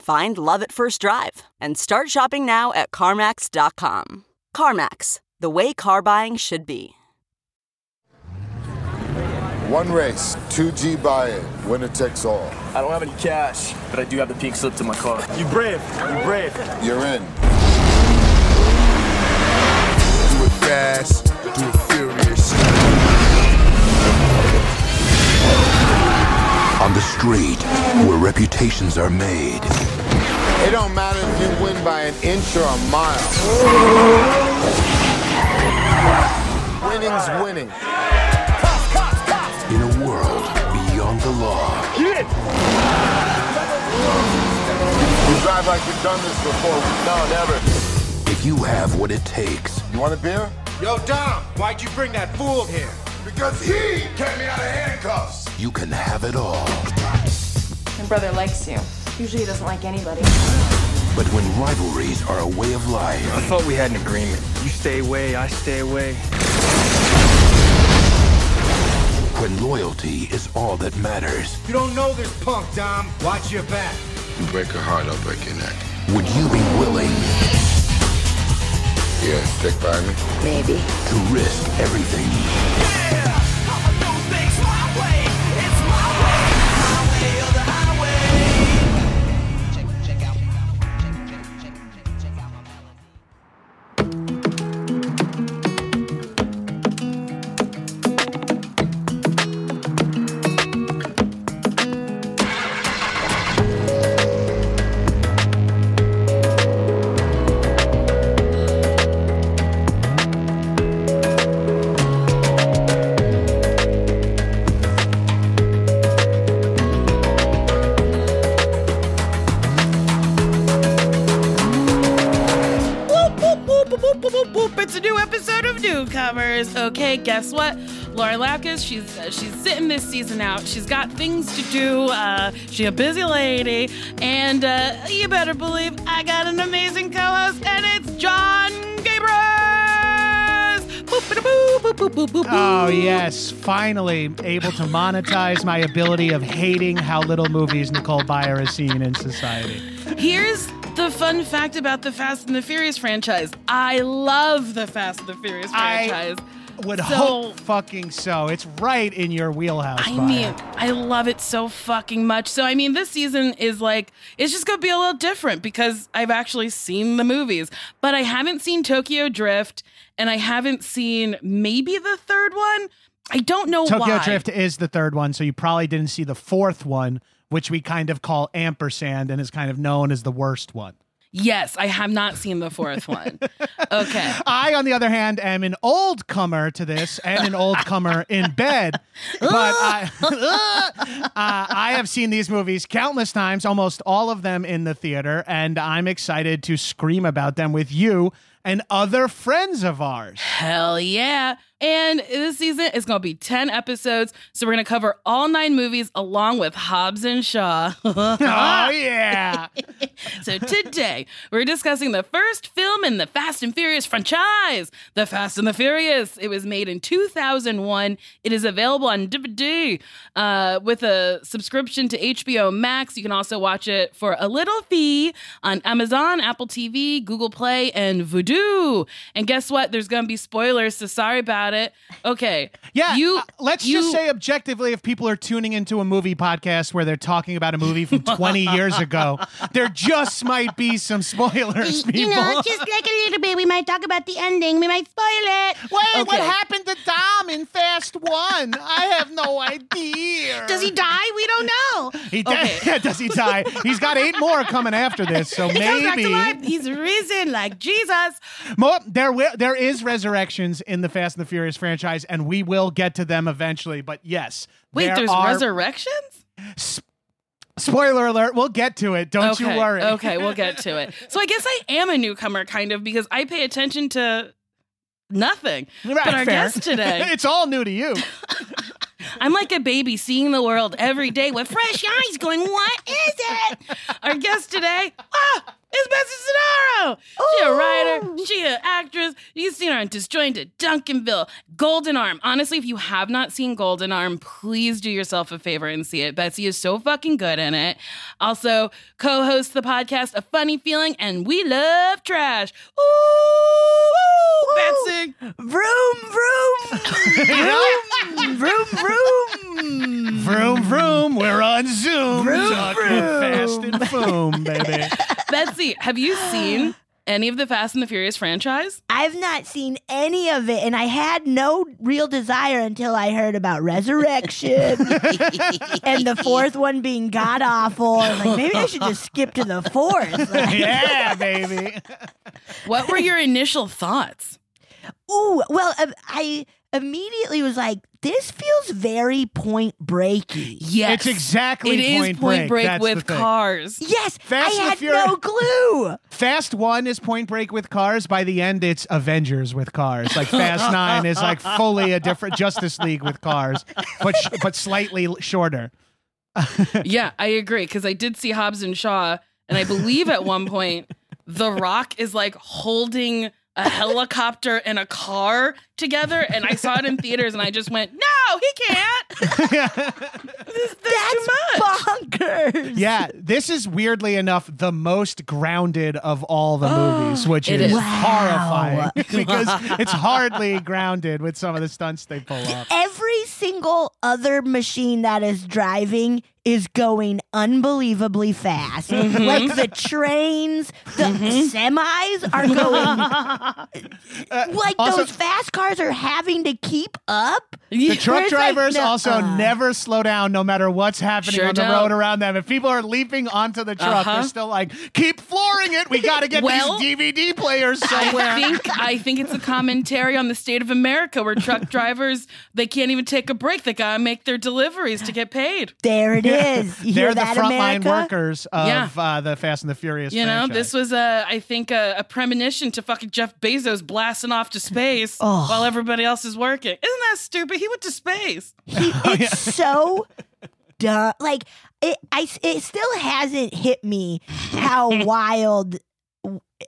Find love at first drive and start shopping now at CarMax.com. CarMax, the way car buying should be. One race, 2G buy-in, winner takes all. I don't have any cash, but I do have the pink slip to my car. You brave, you brave. You're in. Do it fast, do it furious. On the street, where reputations are made. It don't matter if you win by an inch or a mile. Winning's winning. In a world beyond the law. Get it! You drive like you've done this before. No, never. If you have what it takes, You want a beer? Yo, Dom, why'd you bring that fool here? Because he kept me out of handcuffs. You can have it all. My brother likes you. Usually he doesn't like anybody. But when rivalries are a way of life, I thought we had an agreement. You stay away, I stay away. when loyalty is all that matters, You don't know this punk, Dom. Watch your back. You break her heart, I'll break your neck. would you be willing Yeah, stick by me. Maybe. to risk everything? Guess what? Lauren Lapkus, she's uh, she's sitting this season out. She's got things to do. Uh, she's a busy lady, and uh, you better believe I got an amazing co-host, and it's Jon Gabrus. Boop, boop, boop, boop, boop, boop, Oh, yes. Finally able to monetize my ability of hating how little movies Nicole Byer is seen in society. Here's the fun fact about the Fast and the Furious franchise. I love the Fast and the Furious franchise. Would So- hope fucking so. It's right in your wheelhouse. I Byer. mean, I love it so fucking much. So, I mean, this season is like, it's just gonna be a little different because I've actually seen the movies, but I haven't seen Tokyo Drift and I haven't seen maybe the third one. I don't know Tokyo why. Drift is the third one, so you probably didn't see the fourth one, which we kind of call ampersand and is kind of known as the worst one. Yes, I have not seen the fourth one. Okay. I, on the other hand, am an old comer to this and an old comer in bed. But I, uh, I have seen these movies countless times, almost all of them in the theater, and I'm excited to scream about them with you and other friends of ours. Hell yeah. And this season is going to be 10 episodes. So we're going to cover all nine movies along with Hobbs and Shaw. Oh, yeah. so today we're discussing the first film in the Fast and Furious franchise, The Fast and the Furious. It was made in 2001. It is available on DVD uh, with a subscription to HBO Max. You can also watch it for a little fee on Amazon, Apple TV, Google Play, and Vudu. And guess what? There's going to be spoilers, so sorry about it. Okay. Yeah, You uh, let's you, just say objectively, if people are tuning into a movie podcast where they're talking about a movie from 20 years ago, there just might be some spoilers, people. You know, just like a little bit. We might talk about the ending. We might spoil it. Wait, what happened to Dom in Fast One? I have no idea. Does he die? We don't know. He di- does he die? He's got eight more coming after this, so He comes back to maybe life. He's risen like Jesus. Mo- there will there is resurrections in the Fast and the Furious franchise, and we will get to them eventually. But yes, Wait, there there's are- resurrections? Spoiler alert, we'll get to it. Don't okay. you worry. okay, we'll get to it. So I guess I am a newcomer, kind of, because I pay attention to nothing. Right, but our fair. guest today, it's all new to you. I'm like a baby seeing the world every day with fresh eyes, going, "What is it?" Our guest today, ah, is Betsy Sodaro. She a writer, she an actress. You've seen her on Disjointed, Duncanville, Golden Arm. Honestly, if you have not seen Golden Arm, please do yourself a favor and see it. Betsy is so fucking good in it. Also, co-hosts the podcast A Funny Feeling, and we love trash. Ooh, Betsy. Vroom, vroom. vroom, vroom, vroom. Vroom vroom, we're on Zoom. Vroom, talking vroom. fast and boom, baby. Betsy, have you seen any of the Fast and the Furious franchise? I've not seen any of it, and I had no real desire until I heard about Resurrection and the fourth one being god awful. I'm like, maybe I should just skip to the fourth. Like, Yeah, baby. What were your initial thoughts? Ooh, well, um, I immediately was like, this feels very point breaky. Yes. It's exactly It is Point Point Break. Break with cars. Yes, Fast I had Furious- no clue. Fast one is Point Break with cars. By the end, it's Avengers with cars. Like Fast Nine is like fully a different Justice League with cars, but sh- but slightly shorter. yeah, I agree because I did see Hobbs and Shaw, and I believe at one point The Rock is like holding a helicopter and a car together, and I saw it in theaters, and I just went, "No, he can't." This- That's, too much. Bonkers. Yeah, this is weirdly enough the most grounded of all the movies, which It is, is. Wow. horrifying because it's hardly grounded with some of the stunts they pull off. Every single other machine that is driving is going unbelievably fast. Mm-hmm. Like the trains, the semis are going. like Uh, also- those fast cars are having to keep up. The truck Where it's like, drivers no, also uh. never slow down no matter what's happening Sure on the don't. road around them. If people are leaping onto the truck, Uh-huh. they're still like, keep flooring it. We got to get Well, these DVD players somewhere. I think I think it's a commentary on the state of America where truck drivers they can't even take a break. They gotta make their deliveries to get paid. There it is. You They're hear the frontline workers of Yeah. uh, the Fast and the Furious. You know, this was a I think a, a premonition to fucking Jeff Bezos blasting off to space Oh. while everybody else is working. Isn't that stupid? He went to space. He, oh, it's so dumb. Like it, I, it still hasn't hit me how wild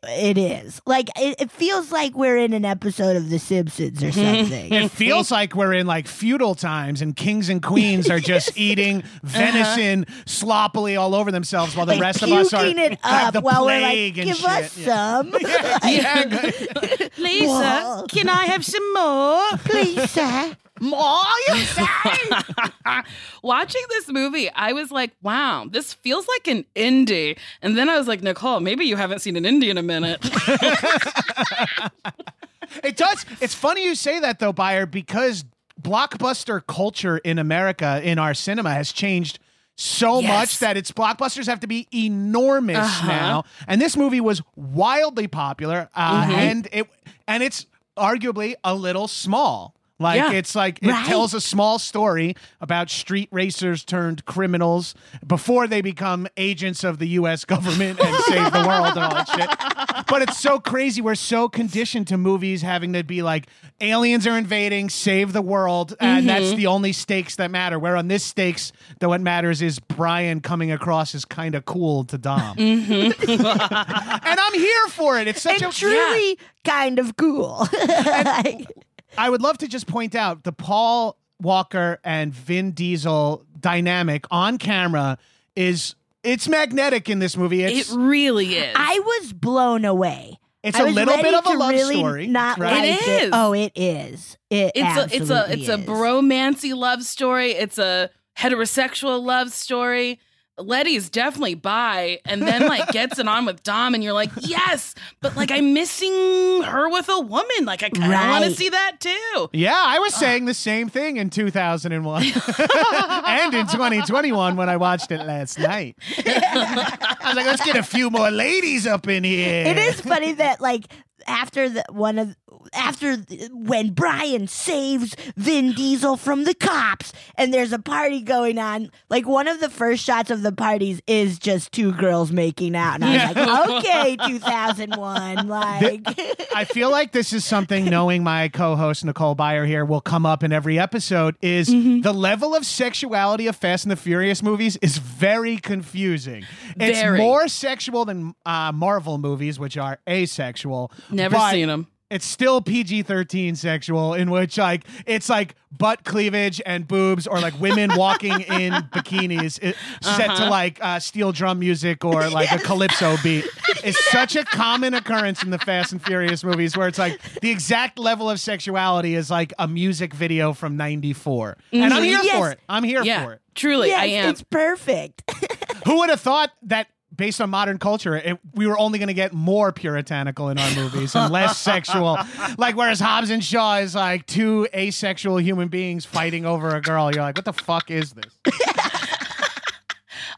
it is. Like it, it feels like we're in an episode of The Simpsons or mm-hmm. something. It feels like we're in like feudal times and kings and queens are just eating uh-huh. venison sloppily all over themselves while the like rest of us are puking it have up the while we're like, and give shit. us Yeah. some, Yeah, good. Lisa, Whoa. can I have some more? please, sir. More, you say? Watching this movie, I was like, wow, this feels like an indie. And then I was like, Nicole, maybe you haven't seen an indie in a minute. It does. It's funny you say that though, Byer, because blockbuster culture in America in our cinema has changed so Yes. much that its blockbusters have to be enormous Uh-huh. now. And this movie was wildly popular, uh, Mm-hmm. and it and it's arguably a little small. Like Yeah. it's like it Right. tells a small story about street racers turned criminals before they become agents of the U.S. government and save the world and all that shit. But it's so crazy. We're so conditioned to movies having to be like aliens are invading, save the world, and that's mm-hmm. the only stakes that matter. Where on this stakes, that what matters is Brian coming across as kind of cool to Dom, mm-hmm. and I'm here for it. It's such And a truly kind of cool. I would love to just point out the Paul Walker and Vin Diesel dynamic on camera is it's magnetic in this movie. it really is. I was blown away. it's I a little bit of a love really story. Not right? like It is. Oh, it is. It it's a it's a absolutely it's a is. bromancy love story. It's a heterosexual love story. Letty's definitely by and then like gets it on with Dom, and you're like, yes, but like I'm missing her with a woman. Like I kind of want to see that too. Yeah, I was saying the same thing in 2001 and in 2021 when I watched it last night. I was like, let's get a few more ladies up in here. It is funny that like after the one of after when Brian saves Vin Diesel from the cops and there's a party going on, like one of the first shots of the parties is just two girls making out. And I was like, okay, 2001. Like, I feel like this is something knowing my co-host Nicole Byer here will come up in every episode is Mm-hmm. the level of sexuality of Fast and the Furious movies is very confusing. It's Very. more sexual than uh, Marvel movies, which are asexual. Never seen 'em. It's still PG thirteen sexual, in which like it's like butt cleavage and boobs, or like women walking in bikinis, it, set Uh-huh. to like uh, steel drum music or like a calypso beat. It's such a common occurrence in the Fast and Furious movies, where it's like the exact level of sexuality is like a music video from '94, and I'm here Yes. for it. I'm here yeah, for it. truly, yes, I am. it's perfect. Who would have thought that? Based on modern culture, it, we were only going to get more puritanical in our movies and less sexual. Like, whereas Hobbs and Shaw is like two asexual human beings fighting over a girl. You're like, what the fuck is this?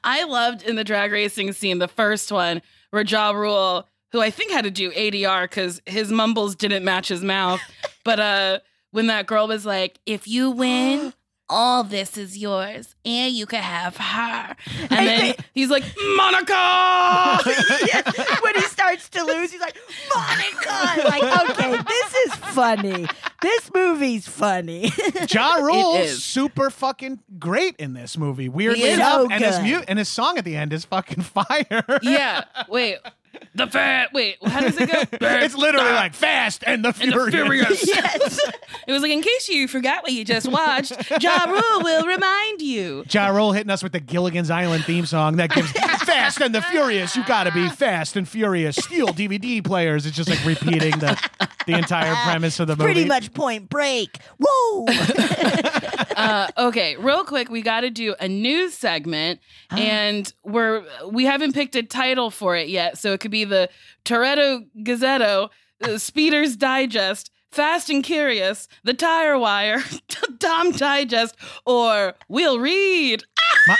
I loved in the drag racing scene, the first one, where Ja Rule, who I think had to do ADR because his mumbles didn't match his mouth. But uh when that girl was like, if you win, all this is yours, and you can have her. And then he's like, Monica! when he starts to lose, he's like, Monica. Like, okay, this is funny. This movie's funny. Ja Rule is. super fucking great in this movie. Weirdly is. enough, So and his good. mute and his song at the end is fucking fire. yeah. Wait. The fat. Wait. How does it go? it's literally like Fast and the And the Furious. Furious. yes. It was like, in case you forgot what you just watched, Ja Rule will remind you. Ja Rule hitting us with the Gilligan's Island theme song that gives Fast and the Furious. You gotta be Fast and Furious. Steal DVD players. It's just like repeating the the entire premise of the movie. Pretty much point break. Woo! Uh, okay, real quick, we got to do a news segment, and we're we haven't picked a title for it yet, so it could be the Toretto Gazzetto, uh, Speeder's Digest, Fast and Curious, The Tire Wire, Tom Digest, or We'll Read. My,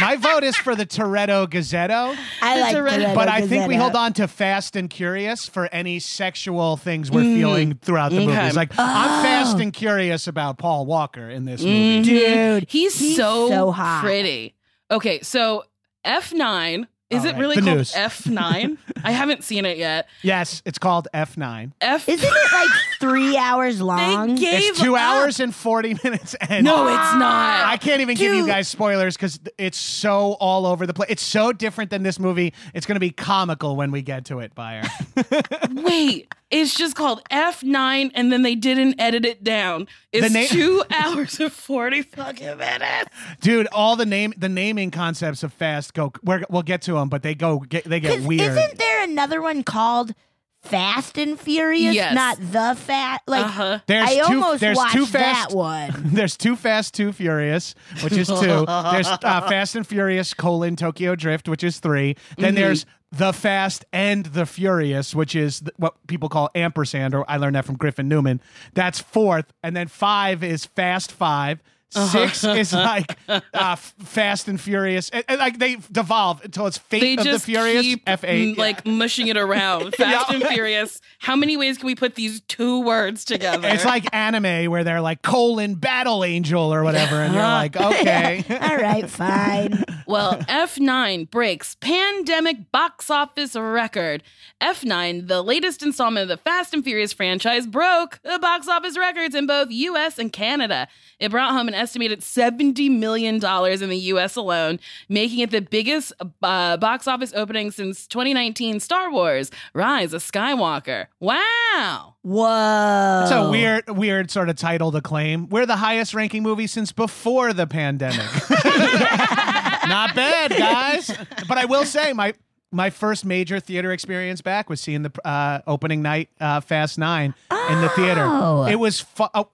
my vote is for the Toretto Gazzetto, I like Toretto- Toretto but I think we hold on to Fast and Curious for any sexual things we're mm. feeling throughout the Okay. movies. Like I'm fast oh. and curious about Paul Walker in this mm, movie. Dude, He's, he's so, so hot. pretty. Okay, so F9. Is All it right, really the called news. F9? I haven't seen it yet. Yes, it's called F9. F. Isn't it like three hours they long? gave It's two up. hours and 40 minutes. And No, it's not. I can't even give you Dude. guys spoilers because it's so all over the place. It's so different than this movie. It's going to be comical when we get to it, Byer. Wait, it's just called F9 and then they didn't edit it down. It's na- two hours and 40 fucking minutes. Dude, all the name the naming concepts of Fast go. We're, we'll get to them, but they go get they get 'Cause weird. Isn't there another one called Fast and Furious? Yes. Not the Fat. Like Uh-huh. There's I two- almost there's watched two Fast- that one. There's Too Fast, Too Furious, which is two. There's uh, Fast and Furious colon Tokyo Drift, which is three. Then Mm-hmm. there's The Fast and the Furious, which is th- what people call ampersand, or I learned that from Griffin Newman. That's fourth. And then five is Fast Five. Uh-huh. Six is like uh, Fast and Furious. And, and, like they devolve until it's Fate They of just the Furious. keep F8. mm, like mushing it around. Fast Yeah. and Furious. How many ways can we put these two words together? It's like anime where they're like colon battle angel or whatever, and you're like, okay. All right, fine. Well, F9 breaks pandemic box office record. F9, the latest installment of the Fast and Furious franchise, broke the box office records in both US and Canada. It brought home an estimated $70 million in the US alone, making it the biggest uh, box office opening since 2019 Star Wars Rise of Skywalker. Wow. Whoa. It's a weird, weird sort of title to claim. We're the highest ranking movie since before the pandemic. Not bad, guys. But I will say, my my first major theater experience back was seeing the uh, opening night uh, Fast Nine in the theater. Oh. It was fu- oh,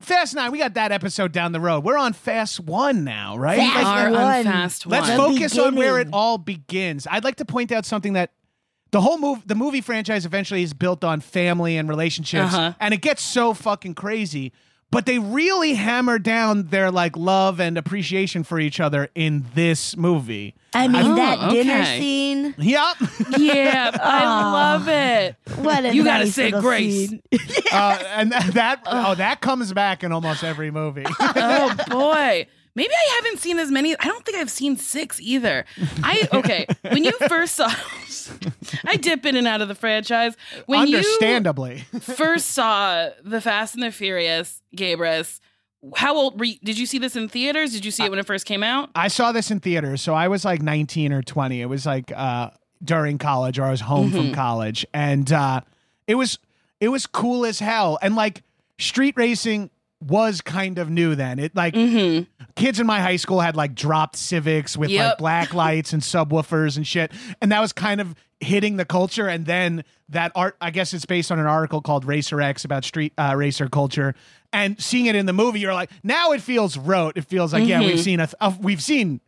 Fast Nine. We got that episode down the road. We're on Fast One now, right? Fast Like, Are on one. Fast Let's The focus on where it beginning. all begins. I'd like to point out something that the whole move, the movie franchise eventually is built on family and relationships, Uh-huh. and it gets so fucking crazy. But they really hammer down their like love and appreciation for each other in this movie. I mean, Oh, that dinner scene. Yep. Yeah, I love it. What a You gotta say grace. scene. Uh, and th- that oh that comes back in almost every movie. oh boy. Maybe I haven't seen as many. I don't think I've seen six either. I okay. When you first saw, I dip in and out of the franchise. When Understandably. first saw the Fast and the Furious, Gabrus, how old were you? Did you see this in theaters? Did you see it when it first came out? I saw this in theaters, so I was like 19 or 20. It was like uh, during college, or I was home Mm-hmm. from college, and uh, it was it was cool as hell. And like street racing was kind of new then. It like kids in my high school had like dropped Civics with like Mm-hmm. Black lights and subwoofers and shit, and that was kind of hitting the culture. And then that art, I guess it's based on an article called Racer X about street uh, racer culture. And seeing it in the movie, you're like, now it feels rote. It feels like, yeah, Mm-hmm. we've seen a, th- uh, we've seen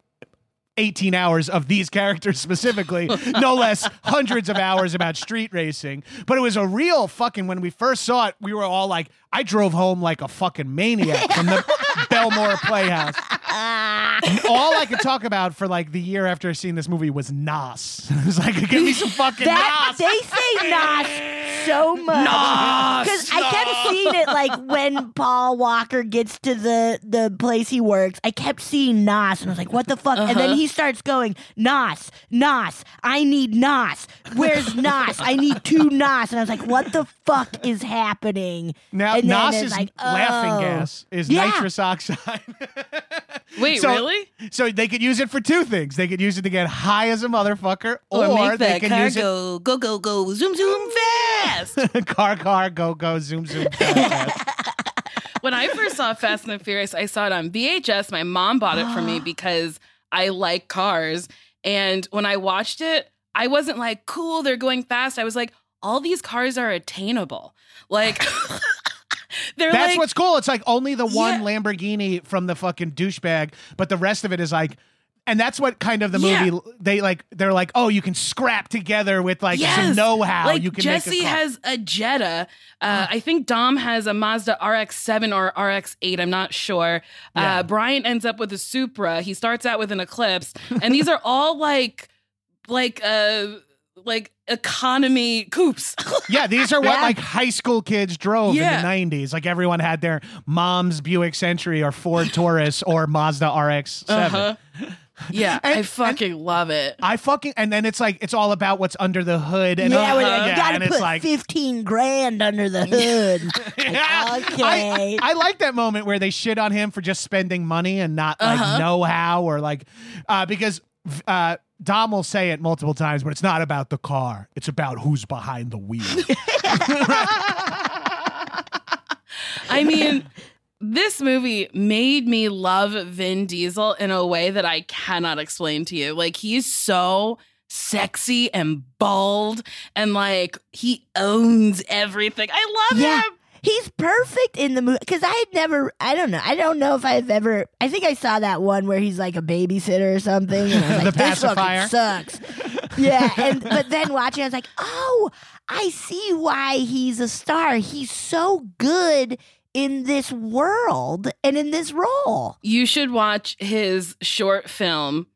18 hours of these characters specifically, no less hundreds of hours about street racing. But it was a real fucking, when we first saw it, we were all like, I drove home like a fucking maniac from the Bellmore Playhouse. All I could talk about for like the year after seeing this movie was Nos. it was like, give me some fucking That Nos. they say Nos so much because I kept seeing it like when Paul Walker gets to the the place he works. I kept seeing Nos and I was like, "What the fuck?" And then uh-huh. he starts going, "Nos, Nos, I need Nos. Where's Nos? I need two Nos." And I was like, "What the fuck is happening?" Now, and then Nos is like, laughing oh. gas, is Yeah. nitrous oxide. Wait, So- really? So they could use it for two things. They could use it to get high as a motherfucker, or, Or, make they that can car use go go go go zoom zoom fast. it car car go go zoom zoom. fast. when I first saw Fast and the Furious, I saw it on VHS. My mom bought it for me because I like cars. And when I watched it, I wasn't like, cool, they're going fast. I was like, all these cars are attainable. Like, they're That's like, what's cool. It's like only the one Yeah. Lamborghini from the fucking douchebag, but the rest of it is like. And that's what kind of the Yeah. movie they like. They're like, oh, you can scrap together with like some know-how. Like you can Jesse make a has a Jetta. Uh, I think Dom has a Mazda RX-7 or RX-8. I'm not sure. Yeah. Uh, Brian ends up with a Supra. He starts out with an Eclipse, and these are all like, like, uh, like economy coupes. Yeah, these are what Yeah. like high school kids drove Yeah. in the 90s. Like everyone had their mom's Buick Century or Ford Taurus or Mazda RX-7. Uh-huh. yeah, And- I fucking love it. I fucking and then it's like it's all about what's under the hood and yeah, uh, where yeah, you gotta and it's put like fifteen grand under the hood. Yeah. okay. I, I like that moment where they shit on him for just spending money and not like Uh-huh. know how or like uh, because uh, Dom will say it multiple times, but it's not about the car. It's about who's behind the wheel. I mean, this movie made me love Vin Diesel in a way that I cannot explain to you. Like, he's so sexy and bald, and like, he owns everything. I love Yeah. him. He's perfect in the movie because I had never, I don't know, I don't know if I've ever. I think I saw that one where he's like a babysitter or something, and I was The like, "This pacifier? fucking sucks." yeah, and but then watching, I was like, "Oh, I see why he's a star. He's so good in this world and in this role." You should watch his short film.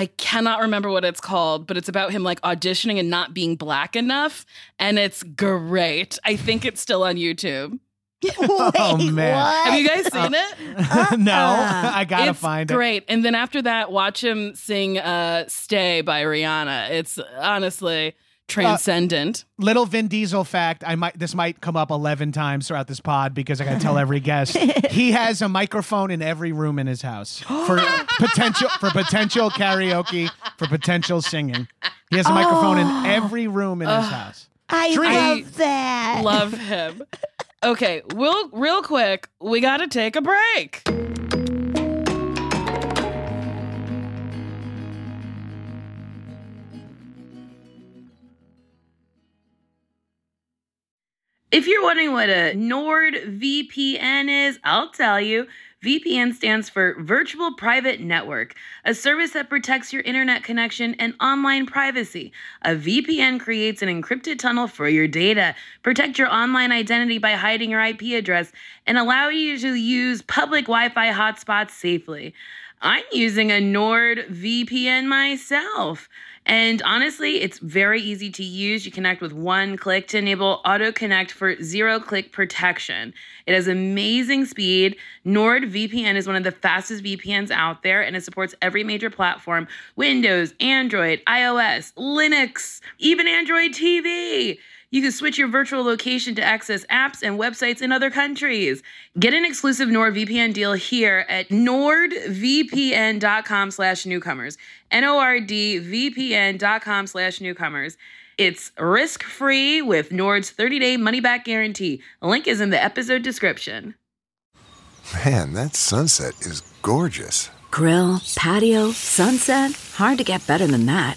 I cannot remember what it's called, but it's about him like auditioning and not being black enough. And it's great. I think it's still on YouTube. Wait, Oh, man. what? Have you guys seen it? no, Uh-uh. I gotta it's find it. great. And then after that, watch him sing uh, "Stay" by Rihanna. It's honestly transcendent. Uh, little Vin Diesel fact: I might this might come up eleven times throughout this pod because I gotta tell every guest he has a microphone in every room in his house for potential for potential karaoke for potential singing. He has a microphone in oh. every room in his house. I Tree. love that. Love him. Okay, we'll real quick. We got to take a break. If you're wondering what a NordVPN is, I'll tell you. VPN stands for Virtual Private Network, a service that protects your internet connection and online privacy. A VPN creates an encrypted tunnel for your data, protect your online identity by hiding your IP address, and allow you to use public Wi-Fi hotspots safely. I'm using a NordVPN myself. And honestly, it's very easy to use. You connect with one click to enable auto connect for zero click protection. It has amazing speed. NordVPN is one of the fastest VPNs out there, and it supports every major platform Windows, Android, iOS, Linux, even Android TV. You can switch your virtual location to access apps and websites in other countries. Get an exclusive NordVPN deal here at nordvpn.com slash newcomers. N-O-R-D-V-P-N.com slash newcomers. It's risk-free with Nord's 30-day money-back guarantee. A link is in the episode description. Man, that sunset is gorgeous. Grill, patio, sunset. Hard to get better than that.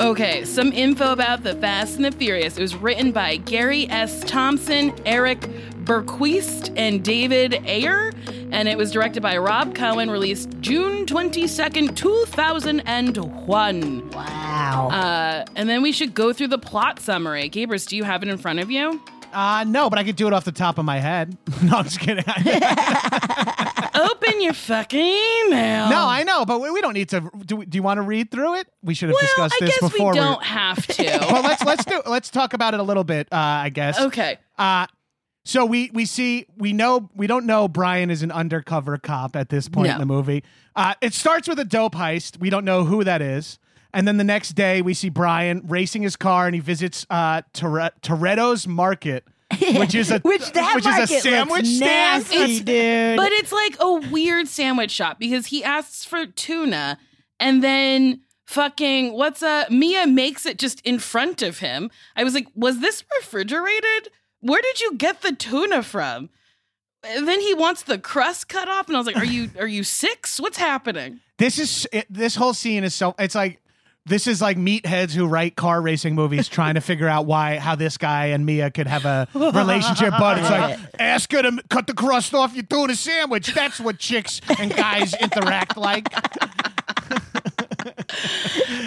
Okay, some info about The Fast and the Furious. It was written by Gary S. Thompson, Erik Bergquist, and David Ayer, and it was directed by Rob Cohen, released June 22nd, 2001. Wow. Uh, and then we should go through the plot summary. Gabrus, do you have it in front of you? Uh, no, but I could do it off the top of my head. no, I'm just kidding. Open your fucking email. No, I know, but we, we don't need to. Do, we- do you want to read through it? We should have Well, discussed I this guess before. we don't have to. well, let's let's do let's talk about it a little bit. Uh, I guess. Okay. Uh, so we we see we know we don't know Brian is an undercover cop at this point No. in the movie. Uh, it starts with a dope heist. We don't know who that is. And then the next day, we see Brian racing his car, and he visits uh, Tore- Toretto's Market, which is a Which that which is a market looks sandwich stand. nasty, dude. But it's like a weird sandwich shop because he asks for tuna and then fucking what's uh Mia makes it just in front of him. I was like, was this refrigerated? Where did you get the tuna from? And then he wants the crust cut off, and I was like, "Are you are you six? What's happening?" This is this whole scene is so it's like this is like meatheads who write car racing movies trying to figure out why how this guy and Mia could have a relationship. But it's like ask her to cut the crust off your tuna sandwich. That's what chicks and guys interact like.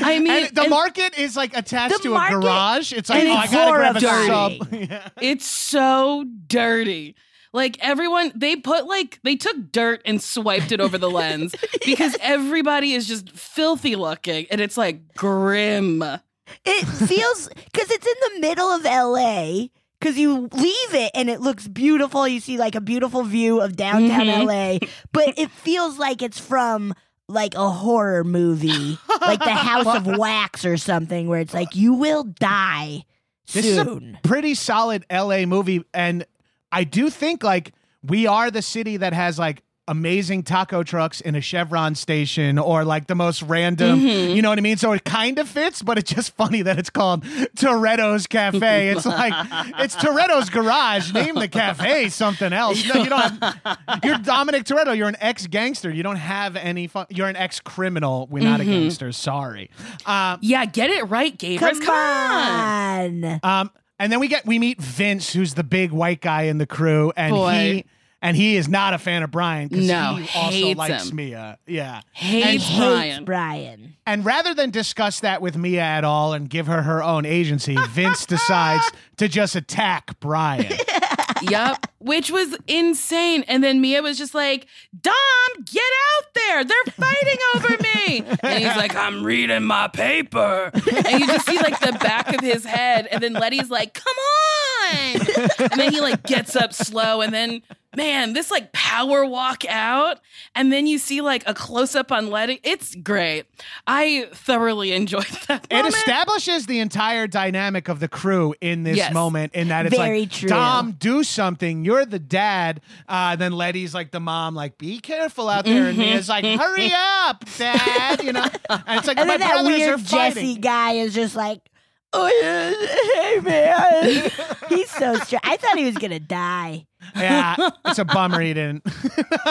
I mean, And the and market is like attached The to a market- garage. It's like and oh, I it's gotta grab a horrifying. sub. Yeah. it's so dirty. Like everyone, they put like they took dirt and swiped it over the lens because everybody is just filthy looking, and it's like grim. It feels because it's in the middle of LA. Because you leave it and it looks beautiful. You see like a beautiful view of downtown Mhm. LA, but it feels like it's from like a horror movie, like The House of Wax or something, where it's like you will die This is soon. a pretty solid LA movie, and I do think like we are the city that has like amazing taco trucks in a Chevron station or like the most random, Mhm. you know what I mean? So it kind of fits, but it's just funny that it's called Toretto's Cafe. It's like it's Toretto's Garage. Name the cafe something else. No, you don't have. You're Dominic Toretto. You're an ex gangster. You don't have any fun. You're an ex criminal. We're not a Mhm. gangster. Sorry. Um, Yeah, get it right, Gabrus. Come, Come on. on. um, and then we get we meet Vince, who's the big white guy in the crew, and Boy. he and he is not a fan of Brian because No, he also hates likes him. Mia. Yeah, Hates Hates Brian. Brian. and rather than discuss that with Mia at all and give her her own agency, Vince decides to just attack Brian. Yep, which was insane. And then Mia was just like, Dom, get out there. They're fighting over me. And he's like, I'm reading my paper. And you just see like the back of his head. And then Letty's like, come on. And then he like gets up slow. And then, man, this like power walk out. And then you see like a close up on Letty. It's great. I thoroughly enjoyed that. It establishes the entire dynamic of the crew in this Yes. moment, in that it's Very like, true. Dom, do something. You're the dad. Uh, then Letty's like the mom, like, be careful out there. And Mhm. Mia's like, hurry up, dad. You know, and it's like, And my then that brothers are weird fighting. Jesse guy is just like, yeah, hey man. He's so strong. I thought he was gonna die. yeah, it's a bummer he didn't.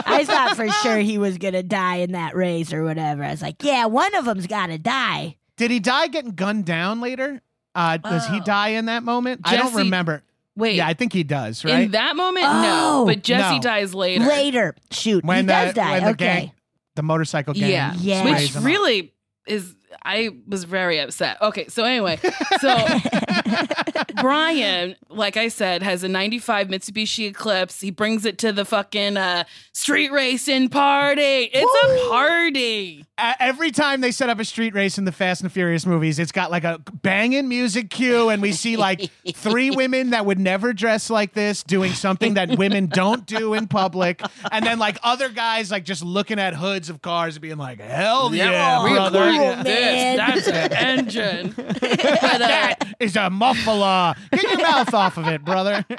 I thought for sure he was gonna die in that race or whatever. I was like, yeah, one of them's gotta die. Did he die getting gunned down later? Uh, does he Oh. die in that moment? I don't remember. Wait. Yeah, I think he does. Right In that moment, Oh. no. But Jesse No. dies later. Later. Shoot. when he the does die. when the okay. gang, the motorcycle gang, Yeah. Yeah. Which him up. really is I was very upset. Okay, so anyway, so Brian, like I said, has a 95 Mitsubishi Eclipse. He brings it to the fucking uh, street racing party. It's a party. Uh, every time they set up a street race in the Fast and Furious movies, it's got like a banging music cue, and we see like three women that would never dress like this doing something that women don't do in public, and then like other guys like just looking at hoods of cars and being like, "Hell yeah, we brother!" like man. this. That's an engine. But, uh, that is a muffler. Get your mouth off of it, brother.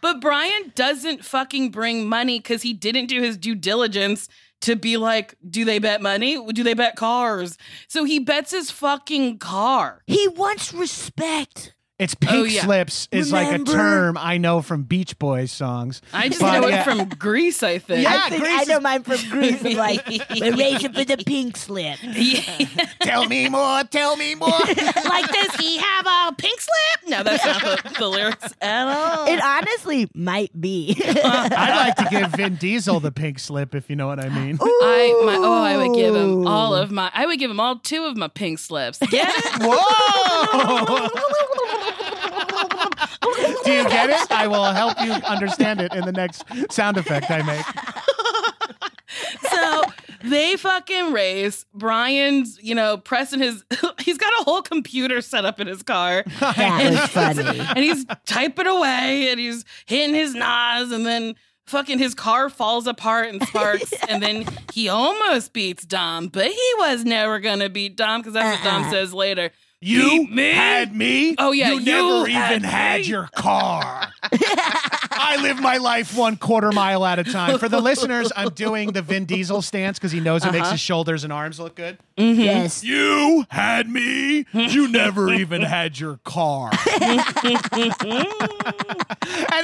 But Brian doesn't fucking bring money because he didn't do his due diligence to be like, do they bet money? Do they bet cars? So he bets his fucking car. He wants respect. It's pink Oh, yeah. slips is like a term I know from Beach Boys songs. I just But, know yeah. it from Grease, I think. Yeah, I, think, Grease I is- know mine from Grease. I'm like, we're racing for the pink slip. Tell me more. Tell me more. like, does he have a pink slip? No, that's not the, the lyrics at all. It honestly might be. I'd like to give Vin Diesel the pink slip, if you know what I mean. I my oh, I would give him all of my. I would give him all two of my pink slips. Get it? Whoa! Do you get it? I will help you understand it in the next sound effect I make. so they fucking race. Brian's, you know, pressing his. He's got a whole computer set up in his car. that was funny. and he's typing away and he's hitting his nos and then fucking his car falls apart and sparks and then he almost beats Dom, but he was never gonna beat Dom because that's what Dom Uh-uh. says later. You me? had me. Oh, yeah, you, you never had even had your car. I live my life one quarter mile at a time. For the listeners, I'm doing the Vin Diesel stance because he knows it makes Uh-huh. his shoulders and arms look good. Yes. You had me. You never even had your car. and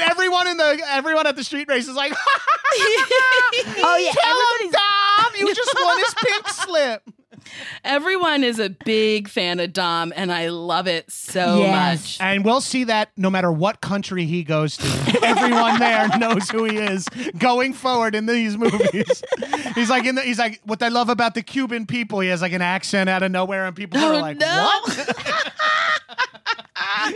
everyone in the everyone at the street race is like, Oh yeah. "Tell him, Everybody's Dom, you just won his pink slip." Everyone is a big fan of Dom and I love it so Yes. much. And we'll see that no matter what country he goes to, everyone there knows who he is going forward in these movies. He's like in the, he's like what I love about the Cuban people. He has like an accent out of nowhere, and people are Oh, like, no. "What?"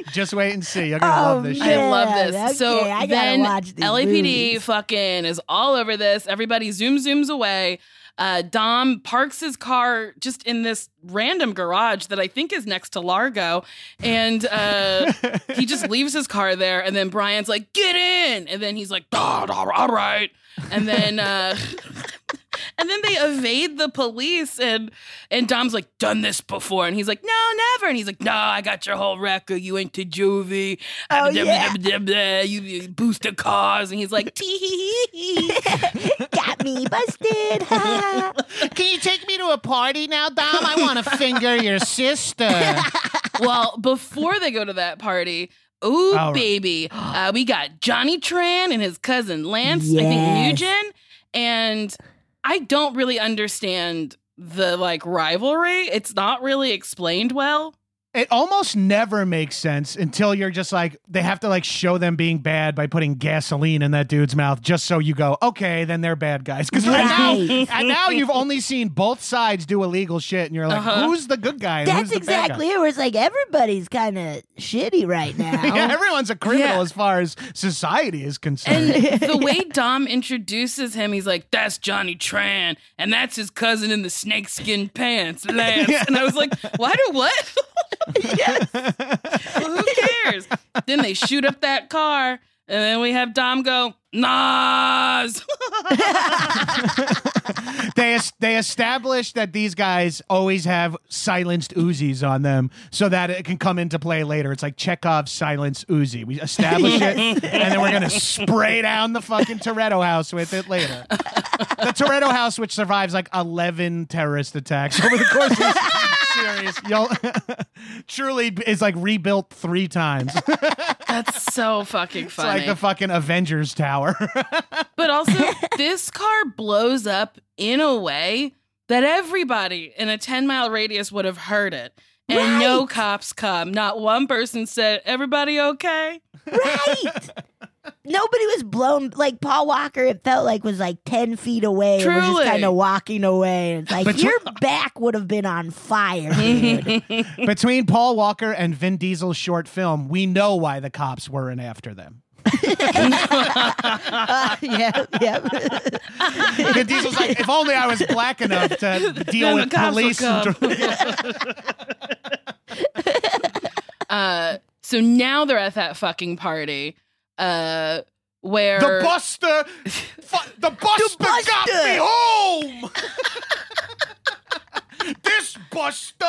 Just wait and see. You're gonna Oh, love this man. I love Yeah, this. so okay, I then watch LAPD movies. fucking is all over this. Everybody zoom zooms away. Uh, Dom parks his car just in this random garage that I think is next to Largo, and uh, he just leaves his car there. And then Brian's like, "Get in!" And then he's like, "Ah, all all right." And then uh, and then they evade the police, and and Dom's like, "Done this before," and he's like, "No, never." And he's like, "No, I got your whole record. You went to juvie. Oh, Blah, yeah. blah, blah, blah. You, you boosted cars." And he's like, "Tee hee hee hee." got me busted. Can you take me to a party now, Dom? I want to finger your sister. well, before they go to that party, ooh, right. baby, uh, we got Johnny Tran and his cousin Lance, I think Yes. Nugent, and I don't really understand the like rivalry. It's not really explained well. It almost never makes sense until you're just like they have to like show them being bad by putting gasoline in that dude's mouth just so you go okay then they're bad guys because right, Right. now and now you've only seen both sides do illegal shit and you're like Uh-huh. who's the good guy and That's who's the bad guy? exactly it. Where it's like everybody's kind of shitty right now. yeah, everyone's a criminal Yeah. as far as society is concerned. And the way Dom introduces him, he's like, "That's Johnny Tran, and that's his cousin in the snakeskin pants, Lance." And I was like, "Why do what? Well, who cares?" Then they shoot up that car, and then we have Dom go, "Nas." they es- they established that these guys always have silenced Uzis on them so that it can come into play later. It's like Chekhov's silenced Uzi. We establish it, and then we're gonna spray down the fucking Toretto house with it later. The Toretto house, which survives like eleven terrorist attacks over the course of series, you'll truly is like rebuilt three times. That's so fucking funny. like the fucking Avengers Tower. But also, this car blows up in a way that everybody in a 10 mile radius would have heard it. and no cops come. Not one person said, "Everybody okay?" Right. Nobody was blown like Paul Walker. It felt like was like ten feet away. and was Truly. just kind of walking away. And it's like But your back would have been on fire, dude. Between Paul Walker and Vin Diesel's short film, we know why the cops weren't after them. Uh, yeah, yeah. Vin Diesel's like, if only I was black enough to deal Then with the cops would police. and uh, so now they're at that fucking party, uh, where The Buster, fu- the Buster, got me home. this Buster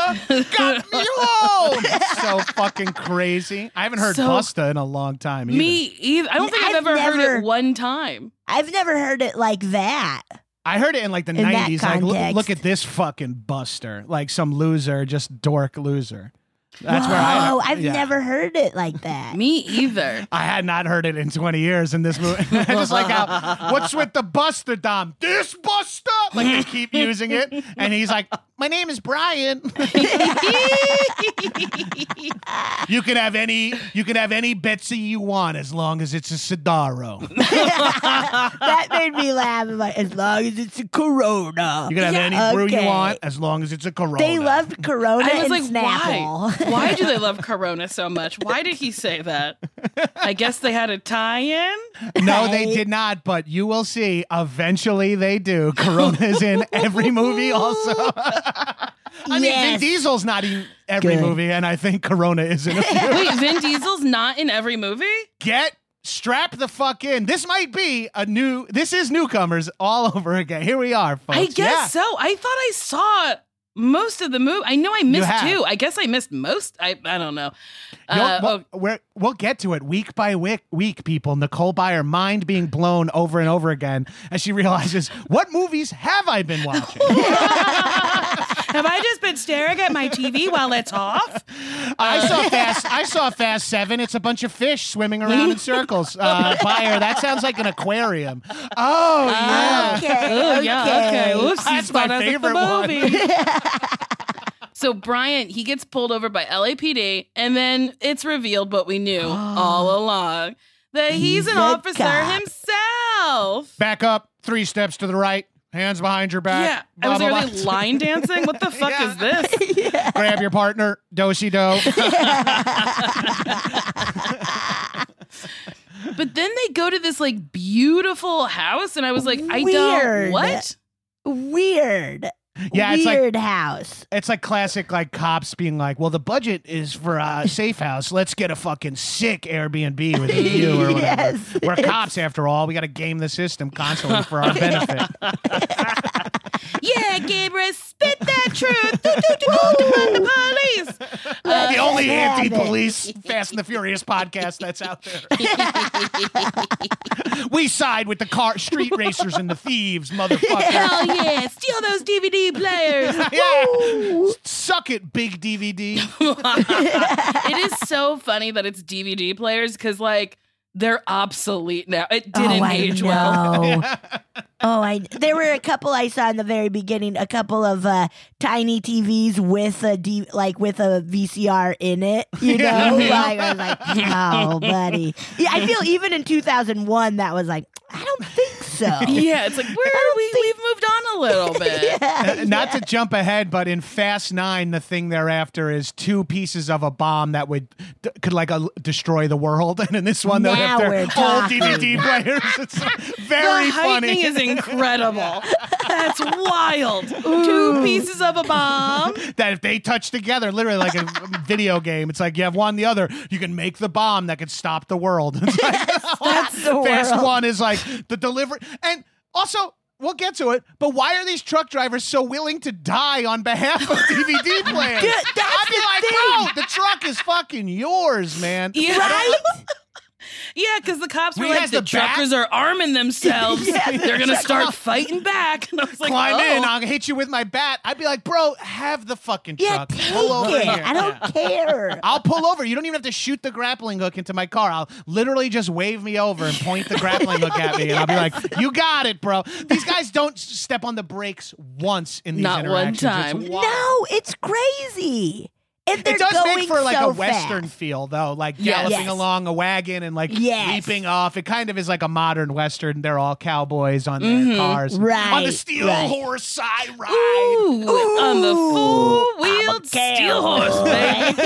got me home. It's so fucking crazy. I haven't heard So- Buster in a long time. Either. me either. I don't think I've, I've ever heard never- it one time. I've never heard it like that. I heard it in like the In that nineties. Like, look, context. look at this fucking Buster, like some loser, just dork loser. That's where I. Oh, I've yeah. never heard it like that. Me either. I had not heard it in 20 years in this movie. I just like how, what's with the Buster Dom? This Buster? Like they keep using it. And he's like, my name is Brian. you can have any, you can have any Betsy you want as long as it's a Sodaro. that made me laugh. I'm like, as long as it's a Corona. You can have any brew Okay. you want as long as it's a Corona. They loved Corona I was and like, Snapple. why? Why do they love Corona so much? Why did he say that? I guess they had a tie-in. No, they did not, but you will see. Eventually, they do. Corona is in every movie, also. I mean, Vin Diesel's not in every Good. movie, and I think Corona is in a few. Wait, Vin Diesel's not in every movie? Get strap the fuck in. This might be a new. This is newcomers all over again. Here we are, folks. I guess Yeah. so. I thought I saw most of the movie. I know I missed two. I guess I missed most. I I don't know. Uh, we'll, we're, we'll get to it week by week, week, people. Nicole Byer, mind being blown over and over again as she realizes, what movies have I been watching? have I just been staring at my TV while it's off? I saw Fast. I saw Fast Seven. It's a bunch of fish swimming around in circles. Uh, Byer, that sounds like an aquarium. Oh yeah. Okay, Oh yeah, okay. okay. Oops, That's my favorite one. so Bryant, he gets pulled over by LAPD, and then it's revealed what we knew all along that he's, He's an a officer cop. himself. Back up, three steps to the right, hands behind your back. Yeah, I was blah, like, are blah. they line dancing? What the fuck Yeah. is this? Grab your partner, do si do. But then they go to this like beautiful house, and I was like, I don't what? Weird. Yeah, it's like Weird house. it's like classic like cops being like, well, the budget is for a safe house. Let's get a fucking sick Airbnb with a view or whatever. Yes, We're cops after all. We got to game the system constantly for our benefit. Yeah, Gabrus, spit that truth. Do, do, do, do, do, the police. the uh, only anti-police Fast and the Furious podcast that's out there. we side with the car street racers and the thieves, motherfucker. Hell yeah, steal those DVD players. Yeah. Suck it, big DVD. it is so funny that it's DVD players because like they're obsolete now. It didn't oh, I age well. Know. oh, I there were a couple I saw in the very beginning. A couple of uh, tiny TVs with a D, like with a VCR in it. You know, like I was like, oh, buddy. Yeah, I feel even in 2001 that was like, I don't think so. Yeah, it's like where are we? We've moved on a little bit. Uh, Not to jump ahead, but in Fast Nine, the thing they're after is two pieces of a bomb that would d- could like uh, destroy the world, and in this one they're Now after we're old talking. DVD players. It's very the funny. is incredible. That's wild. Two pieces of a bomb. that if they touch together, literally like a video game, it's like you have one, the other, you can make the bomb that could stop the world. It's like, That's the Fast world. One is like the delivery, and also. We'll get to it, but why are these truck drivers so willing to die on behalf of DVD players? I'd be like, thing. bro, the truck is fucking yours, man. Yeah. Right? Yeah, because the cops were We like, has the, the bat." truckers are arming themselves. Yeah, they're gonna start oh. fighting back. And I was like, Climb oh. in, I'll hit you with my bat. I'd be like, bro, have the fucking Yeah, truck. take Pull over it. here. I don't care. I'll pull over. You don't even have to shoot the grappling hook into my car. I'll literally just wave me over and point the grappling hook at me, and I'll be like, "You got it, bro." These guys don't s- step on the brakes once in these interactions. Not one interactions. It's time. wild. No, it's crazy. And it does going make for like so a western fast. feel though, like galloping Yes. along a wagon and like Yes. leaping off. It kind of is like a modern western. They're all cowboys on their cars, on the steel right. horse side ride. Ooh, on the four-wheeled steel horse, cowboy.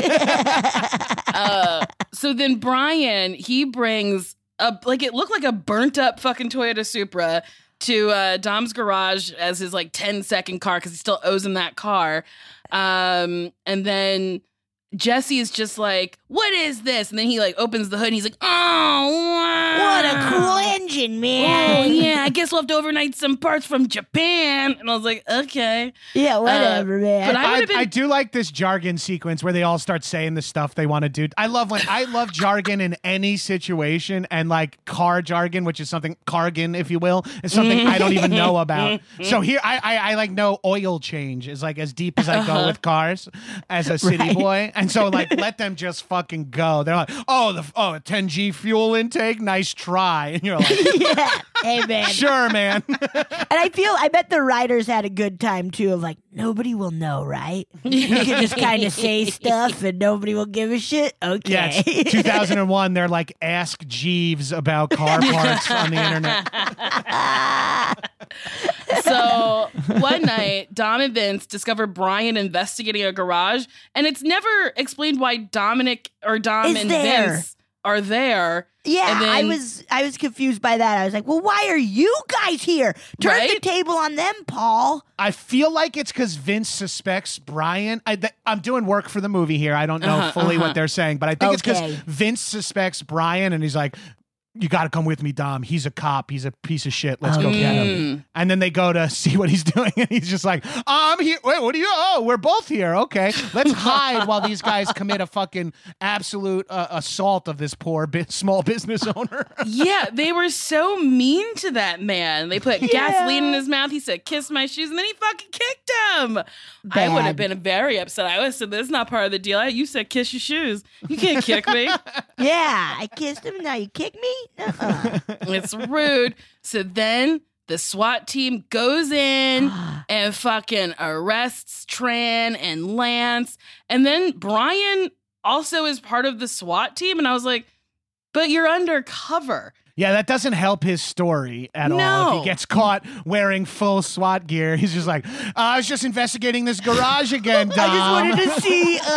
uh, so then Brian he brings a like it looked like a burnt up fucking Toyota Supra to uh, Dom's garage as his like 10 second car because he still owes him that car. Um, and then Jesse is just like, "What is this?" And then he like opens the hood and he's like, "Oh, wow. What a cool engine, man. Oh man. yeah, I guess we'll have to overnight some parts from Japan." And I was like, "Okay." Yeah, uh, whatever, man. but I I, been- I do like this jargon sequence where they all start saying the stuff they want to do. I love when I love jargon in any situation, and like car jargon, which is something cargan, if you will, is something I don't even know about. So here, I, I I like know oil change is like as deep as I go uh-huh. with cars as a city Right. boy, and so like let them just fucking go. They're like, oh the oh a 10G fuel intake, nice try, and you're like, yeah. Hey, man. sure, man. And I feel, I bet the writers had a good time too of like, nobody will know, right? You can just kind of say stuff and nobody will give a shit. Okay. Yeah, 2001. They're like, ask Jeeves about car parts on the internet. so one night, Dom and Vince discover Brian investigating a garage, and it's never explained why Dominic or Dom Is and there. Vince are there. Yeah, And then- I was I was confused by that. I was like, "Well, why are you guys here? Turn the table on them, Paul." I feel like it's because Vince suspects Brian. I, th- I'm doing work for the movie here. I don't know Uh-huh, fully uh-huh. what they're saying, but I think it's because Vince suspects Brian, and he's like, "You got to come with me, Dom. He's a cop. He's a piece of shit. Let's go get him." And then they go to see what he's doing, and he's just like, "I'm here. Wait, what are you? Oh, we're both here. Okay, let's hide while these guys commit a fucking absolute uh, assault of this poor bi- small business owner." yeah, they were so mean to that man. They put gasoline in his mouth. He said, "Kiss my shoes," and then he fucking kicked him. I would have been very upset. I would have said, "This is not part of the deal." You said, "Kiss your shoes." You can't kick me. Yeah, I kissed him. Now you kick me? Uh-uh. it's rude. So then the SWAT team goes in and fucking arrests Tran and Lance. And then Brian also is part of the SWAT team. And I was like, but you're undercover. Yeah, that doesn't help his story at all. If he gets caught wearing full SWAT gear, he's just like, I was just investigating this garage again, Dom. I just wanted to see.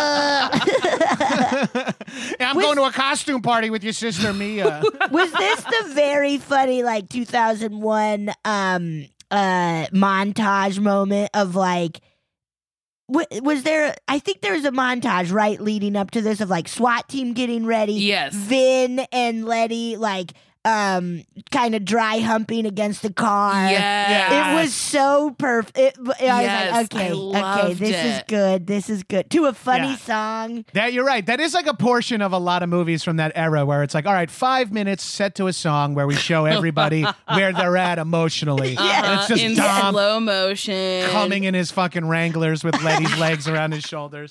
Uh... I'm Was- going to a costume party with your sister Mia. was this the very funny like 2001 um uh montage moment of like was there i think there was a montage right leading up to this of like swat team getting ready Yes. vin and letty like um kind of dry humping against the car Yes. it was so perfect i Yes, was like okay okay this is good this is good to a funny Yeah. song that you're right. That is like a portion of a lot of movies from that era where it's like, all right, five minutes set to a song where we show everybody where they're at emotionally. And it's just in Dom slow motion. coming in his fucking Wranglers with Letty's legs around his shoulders.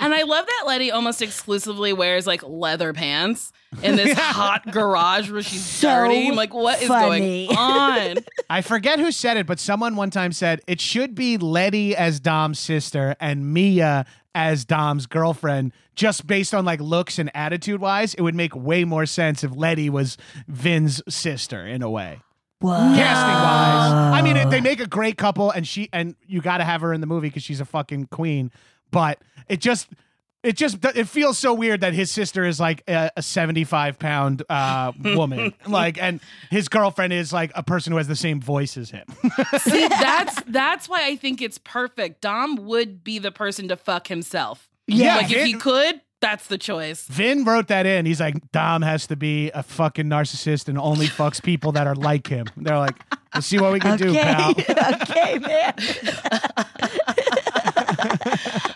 And I love that Letty almost exclusively wears like leather pants in this hot garage where she's So dirty. I'm like, what is funny. going on? I forget who said it, but someone one time said it should be Letty as Dom's sister and Mia as Dom's girlfriend, just based on like looks and attitude wise. It would make way more sense if Letty was Vin's sister in a way. Casting wise, I mean, they make a great couple, and she and you got to have her in the movie because she's a fucking queen. But it just, it just, it feels so weird that his sister is like a, a seventy-five pound uh, woman, like, and his girlfriend is like a person who has the same voice as him. See, that's that's why I think it's perfect. Dom would be the person to fuck himself. Yeah, like if he could, that's the choice. Vin wrote that in. He's like, Dom has to be a fucking narcissist and only fucks people that are like him. They're like, let's see what we can do, pal. okay man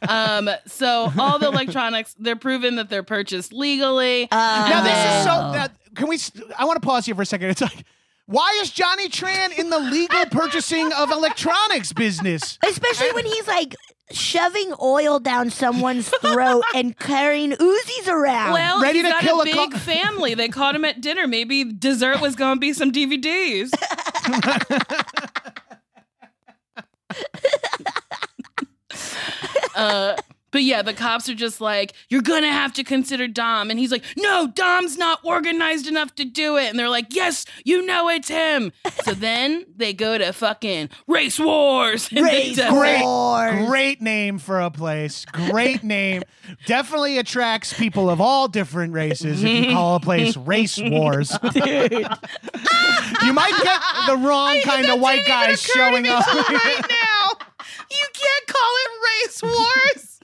Um, so all the electronics, they're proven that they're purchased legally. Now this is so. That, can we? s- I want to pause here for a second. It's like, why is Johnny Tran in the legal purchasing of electronics business? Especially when he's like shoving oil down someone's throat and carrying Uzis around. well, ready he's to got kill a a big co- family. They caught him at dinner. Maybe dessert was going to be some DVDs. uh, But yeah, the cops are just like, you're gonna have to consider Dom. And he's like, no, Dom's not organized enough to do it. And they're like, yes, you know it's him. so then they go to fucking race wars. in the Race desert. Great, Wars. great name for a place. Great name. Definitely attracts people of all different races if you call a place Race Wars. you might get the wrong kind of white guys showing up. right now. You can't call it race wars.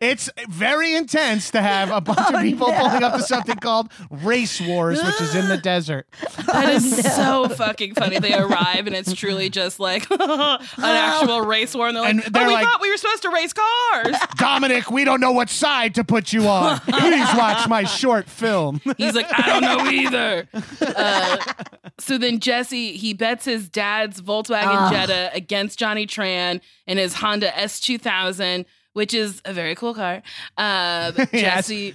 It's very intense to have a bunch Oh, of people no. pulling up to something called Race Wars, which is in the desert. That is so fucking funny. They arrive and it's truly just like an actual race war. And they're like, And oh, they're we like- thought we were supposed to race cars. Dominic, we don't know what side to put you on. Please watch my short film. He's like, I don't know either. Uh, so then Jesse, he bets his dad's Volkswagen Ugh. Jetta against Johnny Tran and his Honda S2000, which is a very cool car. Uh, Jesse.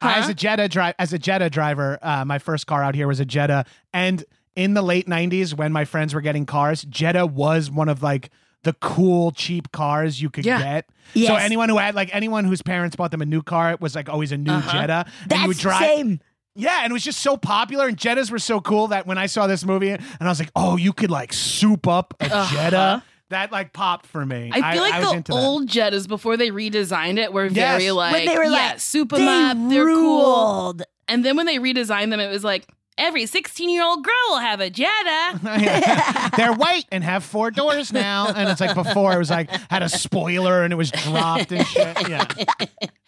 I, As a Jetta drive, as a Jetta driver, uh, my first car out here was a Jetta, and in the late '90s, when my friends were getting cars, Jetta was one of like the cool cheap cars you could Yeah. get. So anyone who had like anyone whose parents bought them a new car, it was like always a new Uh-huh. Jetta, and That's you would drive. same. Yeah, and it was just so popular, and Jettas were so cool that when I saw this movie, and I was like, oh, you could like soup up a Uh-huh. Jetta. That like popped for me. I feel like was the into that. old Jettas before they redesigned it were Yes. very like, When they were yeah, like, soup 'em they up, they're cool. ruled. And then when they redesigned them, it was like every 16 year old girl will have a Jetta. Yeah. They're white and have four doors now. And it's like before it was like had a spoiler and it was dropped and shit. Yeah.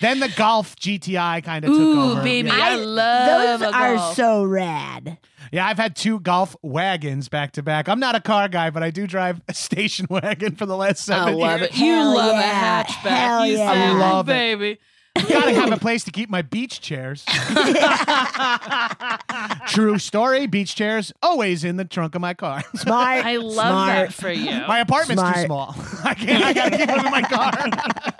Then the Golf GTI kind of took over. Ooh, over. baby, Yeah. I love Those a are Golf. so rad. Yeah, I've had two Golf wagons back to back. I'm not a car guy, but I do drive a station wagon for the last seven I seven love years. it. You Hell love yeah. a hatchback. Hell you yeah. said, I love it. Baby. Gotta have a place to keep my beach chairs. True story. Beach chairs always in the trunk of my car. Smart. I love smart. that for you. My apartment's too Smart. small. I can't. I gotta keep them in my car.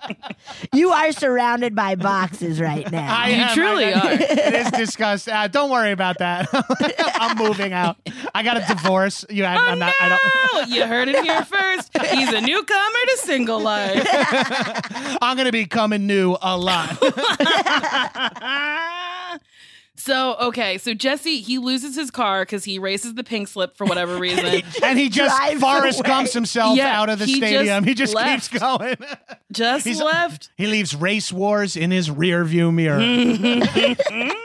You are surrounded by boxes right now. I You am. truly I- are. It is disgusting. Uh, don't worry about that. I'm moving out. I got a divorce. You, I, Oh, I'm not. I don't. no! you heard it here first. He's a newcomer to single life. I'm gonna be coming new a lot. so okay, so Jesse he loses his car because he races the pink slip for whatever reason. and he just Drives Forrest away. Gumps himself Yeah, out of the he just stadium. he just left. keeps going. Just He's- left. He leaves race wars in his rear view mirror.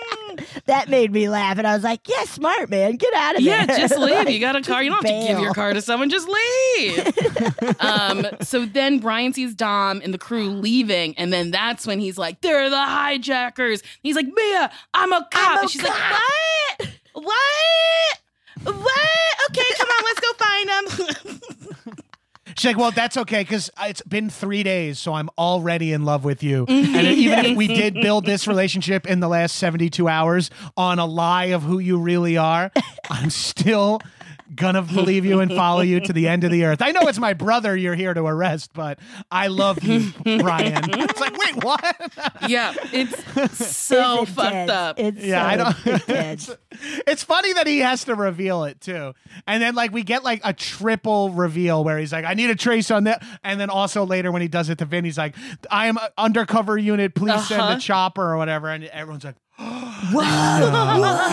That made me laugh, and I was like, "Yeah, smart man, get out of Yeah, there." Yeah, just leave. Like, you got a car. You don't have to give your car to someone. Just leave. um, so then Brian sees Dom and the crew leaving, and then that's when he's like, "They're the hijackers." He's like, "Mia, I'm a cop." I'm a and she's cop. like, "What? What? What? Okay, come on, let's go find him." She's like, well, that's okay because it's been three days, so I'm already in love with you. Mm-hmm. and even if we did build this relationship in the last 72 hours on a lie of who you really are, I'm still gonna believe you and follow you to the end of the earth. I know it's my brother you're here to arrest, but I love you, Brian. It's like, wait, what? yeah, it's so It's fucked intense. up. It's Yeah, I don't- intense. It's funny that he has to reveal it too. And then like we get like a triple reveal where he's like, I need a trace on that. And then also later when he does it to Vin, he's like, I am a undercover unit, please send Uh-huh. a chopper or whatever. And everyone's like, Whoa. he's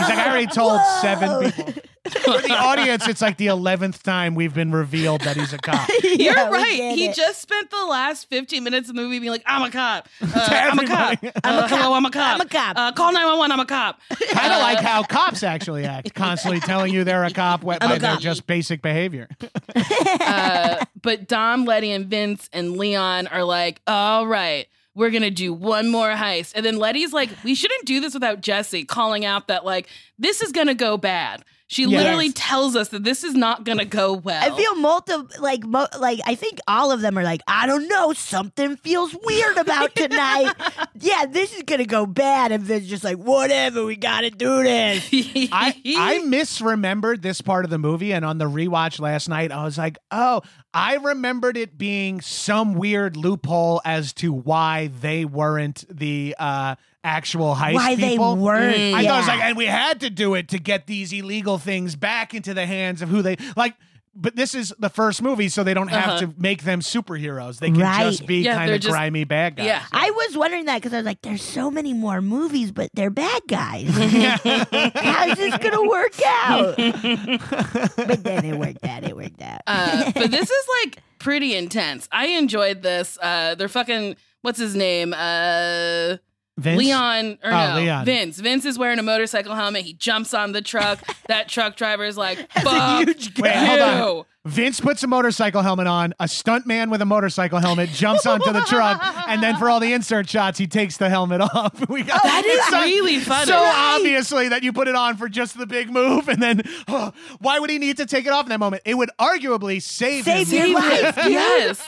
like, I already told Whoa. seven people. For the audience, it's like the eleventh time we've been revealed that he's a cop. You're Yeah, right. He it. just spent the last 15 minutes of the movie being like, I'm a cop. Uh, I'm a cop. everybody. Uh, hello, I'm a cop. I'm a cop. Uh, call 911, I'm a cop. kind of like how cops actually act, constantly telling you they're a cop by I'm a their cop. just basic behavior. Uh, but Dom, Letty, and Vince and Leon are like, all right, we're gonna do one more heist. And then Letty's like, we shouldn't do this without Jesse calling out that like this is gonna go bad. She Yes. literally tells us that this is not gonna go well. I feel multiple like mo- like I think all of them are like I don't know something feels weird about tonight. yeah, this is gonna go bad. And Vin's just like whatever, we gotta do this. I, I misremembered this part of the movie, and on the rewatch last night, I was like, oh, I remembered it being some weird loophole as to why they weren't the uh, actual heist Why they people. weren't, I thought it was like, and we had to do it to get these illegal things back into the hands of who they like. but this is the first movie, so they don't have Uh-huh. to make them superheroes. They can Right. just be Yeah, kind of just- grimy bad guys. Yeah. I was wondering that because I was like, there's so many more movies, but they're bad guys. How's this gonna work out? but then it worked out. It worked out. Uh, but this is like pretty intense. I enjoyed this. Uh, they're fucking what's his name? Uh, Vince? Leon or Oh, no Leon. Vince. Vince is wearing a motorcycle helmet. He jumps on the truck. that truck driver is like, "Fuck Wait, hold on. Vince puts a motorcycle helmet on. A stunt man with a motorcycle helmet jumps onto the truck, and then for all the insert shots, he takes the helmet off. We got oh, That is so, really funny. So obviously that you put it on for just the big move, and then oh, why would he need to take it off in that moment? It would arguably save, Save him. your life, Yes,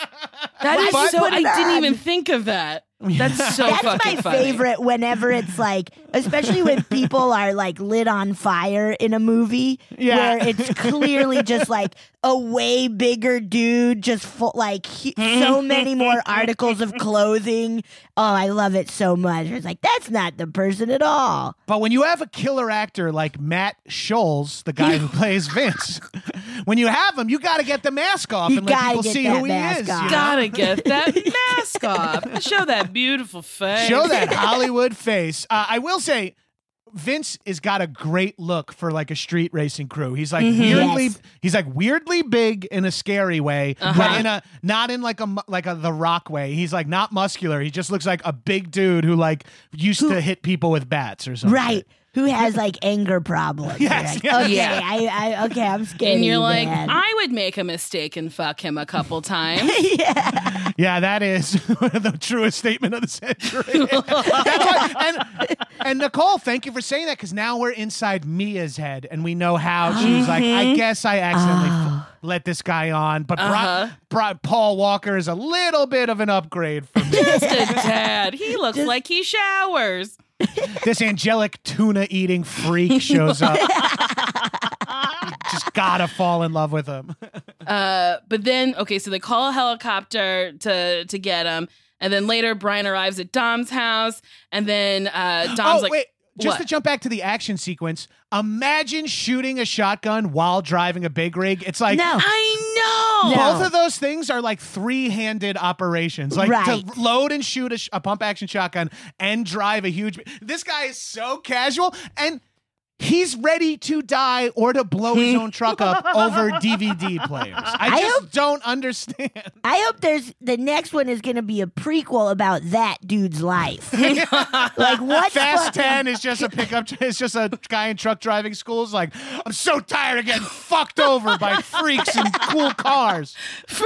that is so. I didn't even think of that. That's so That's fucking my funny. favorite whenever it's like, especially when people are like lit on fire in a movie Yeah. where it's clearly just like a way bigger dude, just full, like he, so mm-hmm. many more articles of clothing. Oh, I love it so much. It's like, that's not the person at all. But when you have a killer actor like Matt Schulze, the guy who plays Vince, when you have him, you got to get the mask off You and let gotta people see who he is. off. you know? Gotta get that mask off. Show that beautiful face. Show that Hollywood face. Uh, I will say, Vince has got a great look for like a street racing crew. He's like weirdly, Yes. he's like weirdly big in a scary way, Uh-huh. but in a not in like a like a The Rock way. He's like not muscular. He just looks like a big dude who like used to hit people with bats or something. Right. Who has like anger problems? You're Yes, like, yes. okay, Yeah. I, I, okay, I'm scared. and you're like, man. I would make a mistake and fuck him a couple times. Yeah, yeah, that is the truest statement of the century. That's why, and, and Nicole, thank you for saying that because now we're inside Mia's head and we know how she was like, I guess I accidentally f- let this guy on. But Bri- Uh-huh. Bri- Paul Walker is a little bit of an upgrade for me. Just a tad. He looks like he showers. this angelic tuna eating freak shows up. You just gotta fall in love with him. Uh, but then, okay, so they call a helicopter to to get him, and then later Brian arrives at Dom's house, and then uh, Dom's oh, like, wait. Just what? to jump back to the action sequence, imagine shooting a shotgun while driving a big rig. It's like no. I know. No. Both of those things are like three-handed operations. Like Right. to load and shoot a, sh- a pump action shotgun and drive a huge. This guy is so casual and he's ready to die or to blow his own truck up over DVD players. I I just hope- don't understand. I hope there's the next one is going to be a prequel about that dude's life. like what? Fast fucking- Ten is just a pickup. It's just a guy in truck driving school. Is like, I'm so tired of getting fucked over by freaks in cool cars.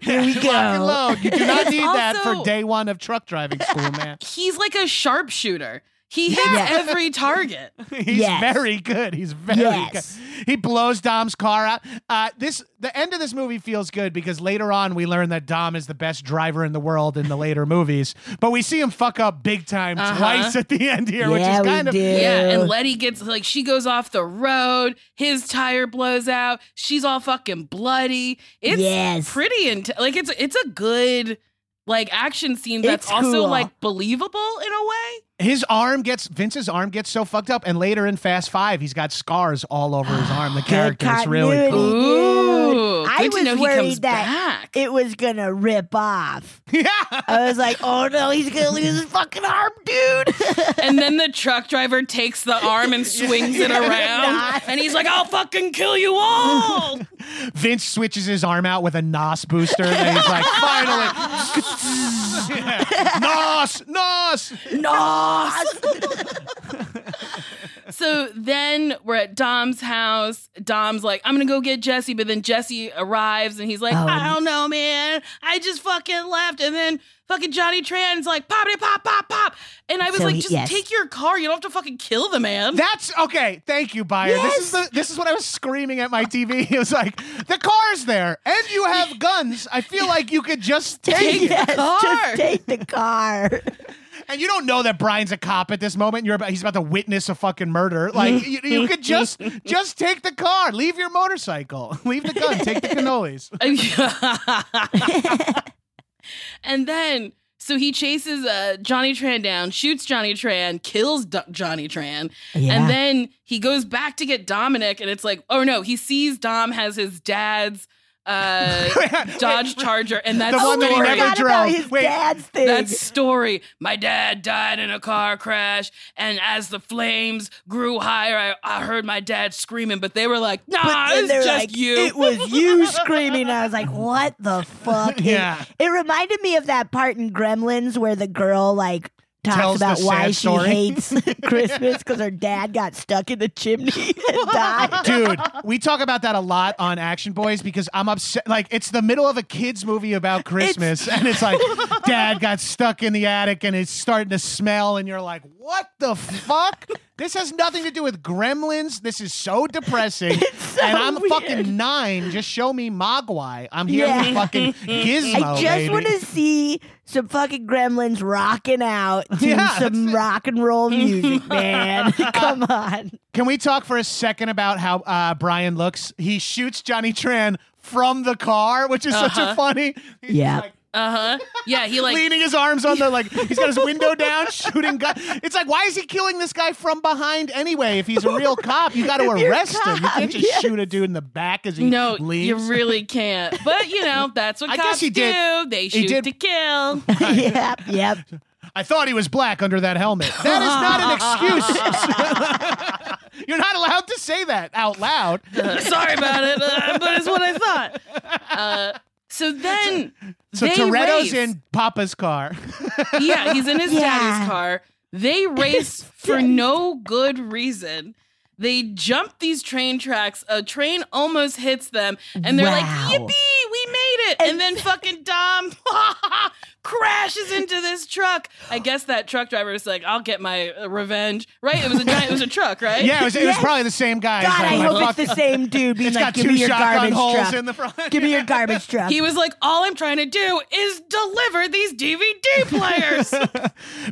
Here we Lock and go. load. You do not need that for day one of truck driving school, man. He's like a sharpshooter. He hits Yeah. every target. He's Yes. very good. He's very Yes. good. He blows Dom's car out. Uh, this the end of this movie feels good because later on we learn that Dom is the best driver in the world in the later movies. But we see him fuck up big time Uh-huh. twice at the end here, which Yeah, is we kind of do. Yeah, and Letty gets like she goes off the road. His tire blows out. She's all fucking bloody. It's Yes. pretty intense. Like it's it's a good like action scene that's It's also cool. like believable in a way. His arm gets Vince's arm gets so fucked up, and later in Fast Five, he's got scars all over his arm. The character is really cool. Ooh, I was know he worried comes that back. it was gonna rip off. Yeah. I was like, oh no, he's gonna lose his fucking arm, dude. and then the truck driver takes the arm and swings it around, and he's like, "I'll fucking kill you all." Vince switches his arm out with a NOS booster, and he's like, finally, yeah. NOS, NOS. So then we're at Dom's house. Dom's like, I'm gonna go get Jesse, but then Jesse arrives and he's like, Oh, I don't know, man. I just fucking left. And then fucking Johnny Tran's like, poppity pop, pop, pop. And I was So like, just yes. take your car. You don't have to fucking kill the man. That's okay. Thank you, Byer. This is the this is what I was screaming at my TV. It was like the car's there, and you have guns. I feel like you could just take, Take the car. Just take the car. And you don't know that Brian's a cop at this moment. You're about he's about to witness a fucking murder. Like you, you could just just take the car, leave your motorcycle, leave the gun, take the cannolis. and then so he chases uh, Johnny Tran down, shoots Johnny Tran, kills D- Johnny Tran, Yeah. and then he goes back to get Dominic, and it's like, oh no, he sees Dom has his dad's uh, Dodge Charger, and that's The one that he story. never drove. his Wait, dad's thing. That story. My dad died in a car crash, and as the flames grew higher, I, I heard my dad screaming, but they were like, nah, But then it's just like, you. It was you screaming. I was like, what the fuck? It- Yeah. It, reminded me of that part in Gremlins where the girl like talks about why she story. hates Christmas because her dad got stuck in the chimney and died. Dude, we talk about that a lot on Action Boys because I'm upset. Like, it's the middle of a kid's movie about Christmas, and it's like, dad got stuck in the attic and it's starting to smell, and you're like, what the fuck? This has nothing to do with gremlins. This is so depressing. so and I'm weird. fucking nine. Just show me Mogwai. I'm here Yeah. for fucking Gizmo. I just want to see some fucking gremlins rocking out to Yeah, some rock and roll music, man. Come on. Can we talk for a second about how uh, Brian looks? He shoots Johnny Tran from the car, which is such a Uh-huh. funny. Yeah. like, Uh huh. Yeah, he like leaning his arms on the like he's got his window down shooting gun. It's like why is he killing this guy from behind anyway? If he's a real cop, you got to If you're arrest him. You can't just yes. shoot a dude in the back as he no, leaves. you really can't. But you know, that's what I cops guess he did- do. They he shoot did- to kill. yep, yep. I thought he was black under that helmet. That is not an excuse. You're not allowed to say that out loud. Sorry about it, uh, but it's what I thought. Uh, so then, So they Toretto's race. in Papa's car. Yeah, he's in his Yeah. daddy's car. They race for no good reason. They jump these train tracks. A train almost hits them, and they're like, Wow. "Yippee, we made it!" And, then fucking Dom crashes into this truck. I guess that truck driver was like, "I'll get my uh, revenge." Right? It was a giant. It was a truck, right? Yeah, it was, it was probably the same guy. God, He's I hope it's the same dude being It's like, got give two me your shotgun garbage holes truck. in the front. Give me your garbage truck. He was like, "All I'm trying to do is deliver these DVD players."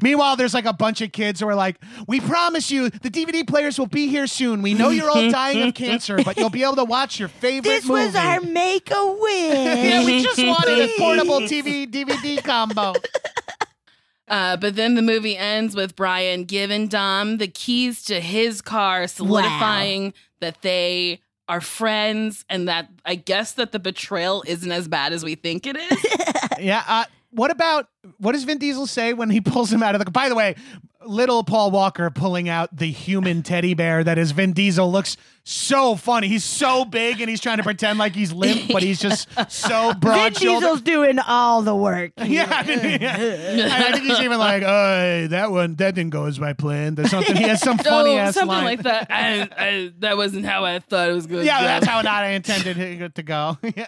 Meanwhile, there's like a bunch of kids who are like, "We promise you, the DVD players will be here soon. We know you're all dying of cancer, but you'll be able to watch your favorite this movie." was our make a wish. yeah, we just wanted a portable TV DVD combo. Uh, but then the movie ends with Brian giving Dom the keys to his car, solidifying that they are friends and that I guess that the betrayal isn't as bad as we think it is. Yeah. Uh, what about what does Vin Diesel say when he pulls him out of the? By the way, little Paul Walker pulling out the human teddy bear that is Vin Diesel looks so funny. He's so big and he's trying to pretend like he's limp, but he's just so Vin broad shouldered. Diesel's doing all the work. Yeah, I, mean, yeah. And I think he's even like, "Oh, that one, that didn't go as my plan." Or something. He has some funny oh, ass something line. like that. I, I, that wasn't how I thought it was going. Yeah, to that's how not I intended it to go. Yeah.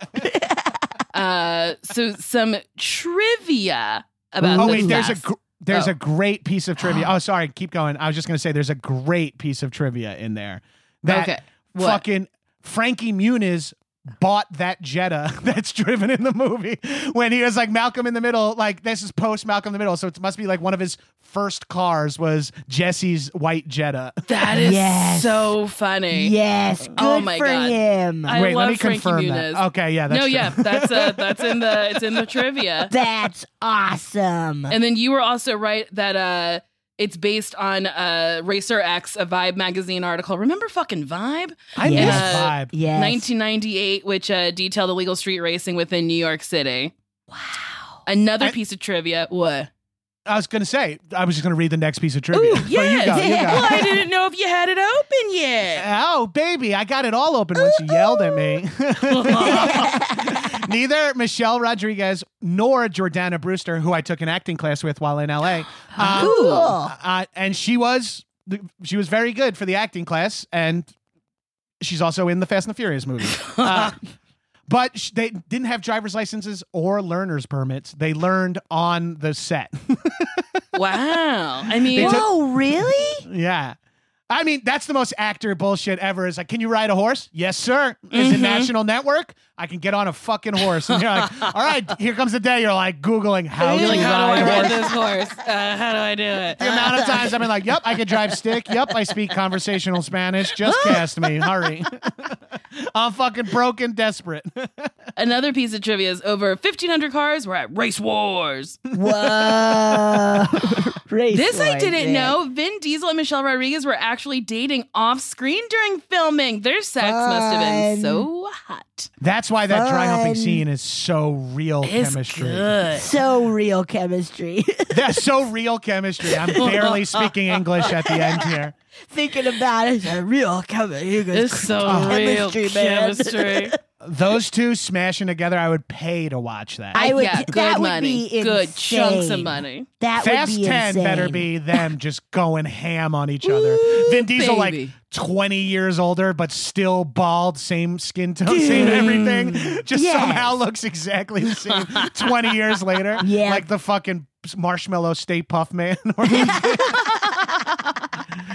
Uh, so some trivia about. Oh the wait, there's a gr- there's Oh. a great piece of trivia. Oh, sorry, keep going. I was just gonna say there's a great piece of trivia in there. That Okay, what? fucking Frankie Muniz bought that Jetta that's driven in the movie when he was like Malcolm in the Middle. Like this is post Malcolm in the Middle, so it must be like one of his first cars was Jesse's white Jetta. That is Yes. so funny. Yes, good Oh my for God. him. I Wait, love let me Frankie confirm Muniz. that. Okay, yeah, that's no, true. yeah, that's uh, that's in the it's in the trivia. That's awesome. And then you were also right that uh it's based on uh Racer X, a Vibe magazine article. Remember fucking Vibe? I Yes. miss Vibe. Yes. 1998, which uh, detailed illegal street racing within New York City. Wow. Another I- piece of trivia. What? I was gonna say I was just gonna read the next piece of trivia. Ooh, But you yes. go, you go. Well, I didn't know if you had it open yet. Oh, baby, I got it all open when you yelled at me. Neither Michelle Rodriguez nor Jordana Brewster, who I took an acting class with while in LA, um, Cool. uh, and she was she was very good for the acting class, and she's also in the Fast and the Furious movie. Uh, but sh- they didn't have driver's licenses or learner's permits. They learned on the set. Wow. I mean, They took- Whoa, really? Yeah. I mean, that's the most actor bullshit ever. Is like, can you ride a horse? Yes, sir. Is Mm-hmm. it National Network? I can get on a fucking horse. And you're like, all right, here comes the day. You're like Googling how You're to like, how do I ride horse. this horse? Uh, how do I do it? The amount of times I've been like, yep, I can drive stick. Yep, I speak conversational Spanish. Just cast me. Hurry. I'm fucking broken, desperate. Another piece of trivia is over 1,500 cars were at Race Wars. Whoa. Race this I didn't man. know. Vin Diesel and Michelle Rodriguez were actually dating off screen during filming. Their sex must have been so hot. That's why that dry humping scene is so real It's chemistry. good. So real chemistry. That's so real chemistry. I'm barely speaking English at the end here. Thinking about it, it's a real chemistry. It's so real chemistry, man. chemistry. Those two smashing together, I would pay to watch that. I would. yeah, that good would money. be Good chunks of money. That Fast would be 10 insane. better be them just going ham on each other. Vin Diesel, like 20 years older, but still bald, same skin tone, same everything. Just Yes. somehow looks exactly the same 20 years later. Yeah. Like the fucking marshmallow Stay Puft Man.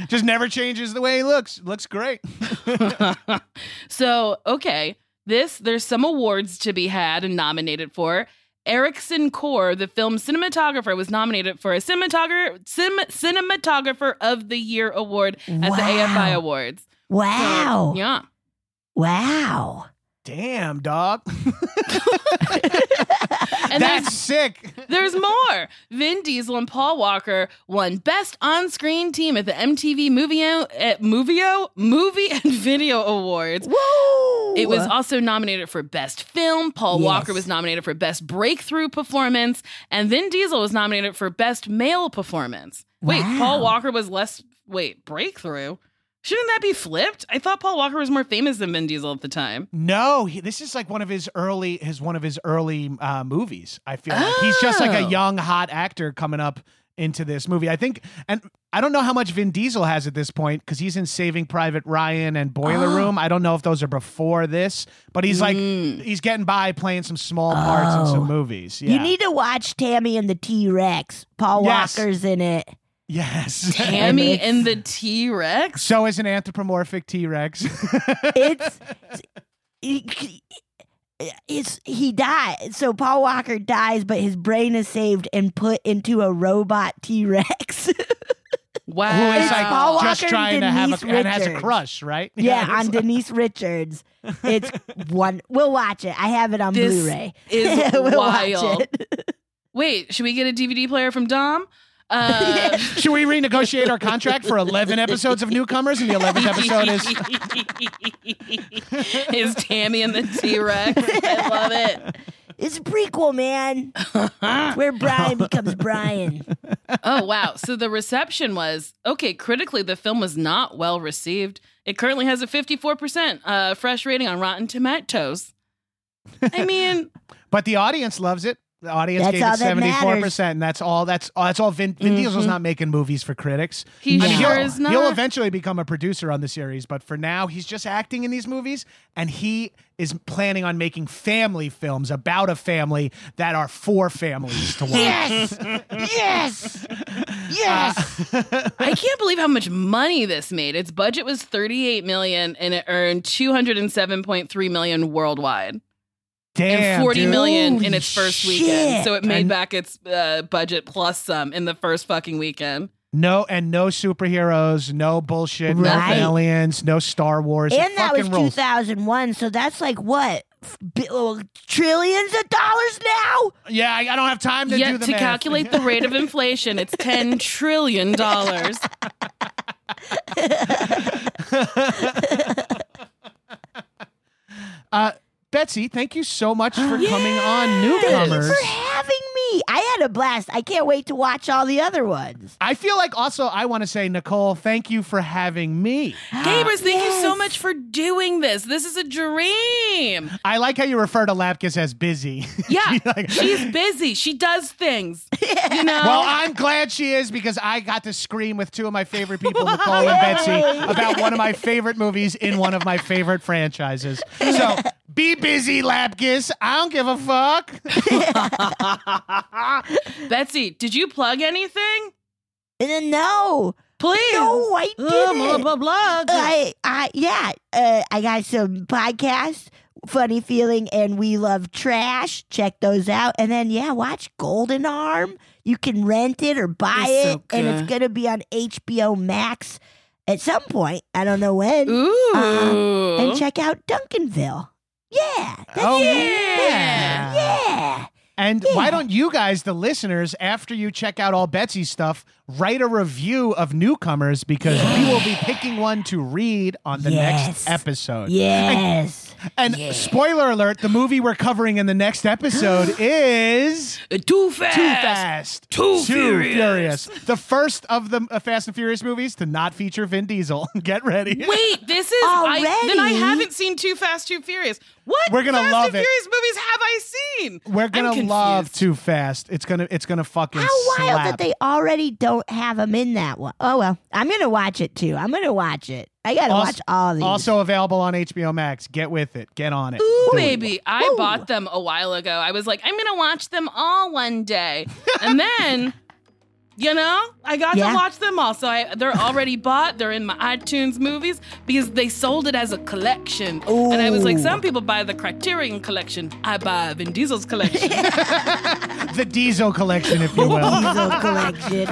Just never changes the way he looks. Looks great. So, okay, this there's some awards to be had and nominated for. Ericson Core, the film cinematographer, was nominated for a cinematographer cin- cinematographer of the year award at the AFI Awards. Wow. Yeah. Wow. Damn, dog. And That's there's, sick. there's more. Vin Diesel and Paul Walker won Best On-Screen Team at the MTV Movie at Movio eh, Movie and Video Awards. Woo! It was also nominated for Best Film. Paul Yes. Walker was nominated for Best Breakthrough Performance, and Vin Diesel was nominated for Best Male Performance. Wait, Wow. Paul Walker was less. Wait, Breakthrough? Shouldn't that be flipped? I thought Paul Walker was more famous than Vin Diesel at the time. No, he, this is like one of his early his one of his early uh, movies. I feel like he's just like a Oh. young hot actor coming up into this movie. I think, and I don't know how much Vin Diesel has at this point because he's in Saving Private Ryan and Boiler Oh. Room. I don't know if those are before this, but he's like Mm. he's getting by playing some small parts in some Oh. movies. Yeah. You need to watch Tammy and the T Rex. Paul Yes. Walker's in it. Yes. Tammy it's- and the T Rex? so is an anthropomorphic T Rex. It's he- it's he died. So Paul Walker dies, but his brain is saved and put into a robot T Rex. Wow. Who is It's like Paul just Walker trying and to have a Denise and has a crush, right? yeah, it's on like- Denise Richards. It's one. We'll watch it. I have it on This Blu-ray. is we'll wild. watch it. Wait, should we get a DVD player from Dom? Uh, Should we renegotiate our contract for 11 episodes of Newcomers? And the 11th episode is. is Tammy and the T Rex. I love it. It's a prequel, man. It's where Brian becomes Brian. Oh wow! So the reception was okay. Critically, the film was not well received. It currently has a fifty-four percent uh, fresh rating on Rotten Tomatoes. I mean, But the audience loves it. The audience That's gave it seventy four percent, and that's all. That's all. That's all. Vin, Vin mm-hmm. Diesel's not making movies for critics. He I mean, sure he'll, is He'll eventually become a producer on the series, but for now, he's just acting in these movies, and he is planning on making family films about a family that are for families to watch. Yes, yes, yes. I can't believe how much money this made. Its budget was thirty-eight million, and it earned two hundred and seven point three million worldwide. Damn, and forty dude. million in its first shit. weekend. So it made And- back its uh, budget plus some in the first fucking weekend. No, and no superheroes, no bullshit, no aliens, no Star Wars. It and that was fucking rules. 2001. So that's like what F- bi- oh, trillions of dollars now. Yeah, I, I don't have time to do Yet the to math. calculate the rate of inflation, it's ten trillion dollars. Uh, Betsy, thank you so much for coming on Thank you Newcomers. for having me. I had a blast. I can't wait to watch all the other ones. I feel like also I want to say, Nicole, thank you for having me. Gabrus, thank you so much for doing this. This is a dream. I like how you refer to Lapkus as busy. Yeah, Like- she's busy. She does things. You know. Well, I'm glad she is because I got to scream with two of my favorite people, Nicole and Betsy, about one of my favorite movies in one of my favorite franchises. So be busy, Lapkus. I don't give a fuck. Betsy, did you plug anything? Uh, no, Please. no, I Uh, didn't. blah blah blah. I, I, yeah, uh, I got some podcasts, Funny Feeling, and We Love Trash. Check those out. And then, yeah, watch Golden Arm. You can rent it or buy It's it, so and it's going to be on HBO Max at some point. I don't know when. Ooh. Uh, and check out Duncanville. Yeah. That's Oh, yeah. Yeah. And why don't you guys, the listeners, after you check out all Betsy's stuff, write a review of newcomers because we will be picking one to read on the Yes. next episode. Yes. And, and spoiler alert: the movie we're covering in the next episode is Too fast. Too Fast, Too Furious. The first of the uh, Fast and Furious movies to not feature Vin Diesel. Get ready. Wait, this is I, then I haven't seen Too Fast, Too Furious. What? We're gonna Fast love and it. Furious movies have I seen? We're gonna love. Too Fast. It's gonna it's gonna fucking How wild that they already don't have him in that one. Oh well, I'm gonna watch it too. I'm gonna watch it. I gotta Also- watch all these. Also available on HBO Max. Get with it. Get on it. Ooh, Do it. baby. I bought them a while ago. I was like, I'm going to watch them all one day. And then, you know, I got Yeah. to watch them all. So I, they're already bought. They're in my iTunes movies because they sold it as a collection. And I was like, some people buy the Criterion collection. I buy Vin Diesel's collection. the Diesel collection, if you will. Diesel collection.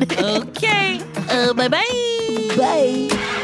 okay. Uh, bye bye. Bye.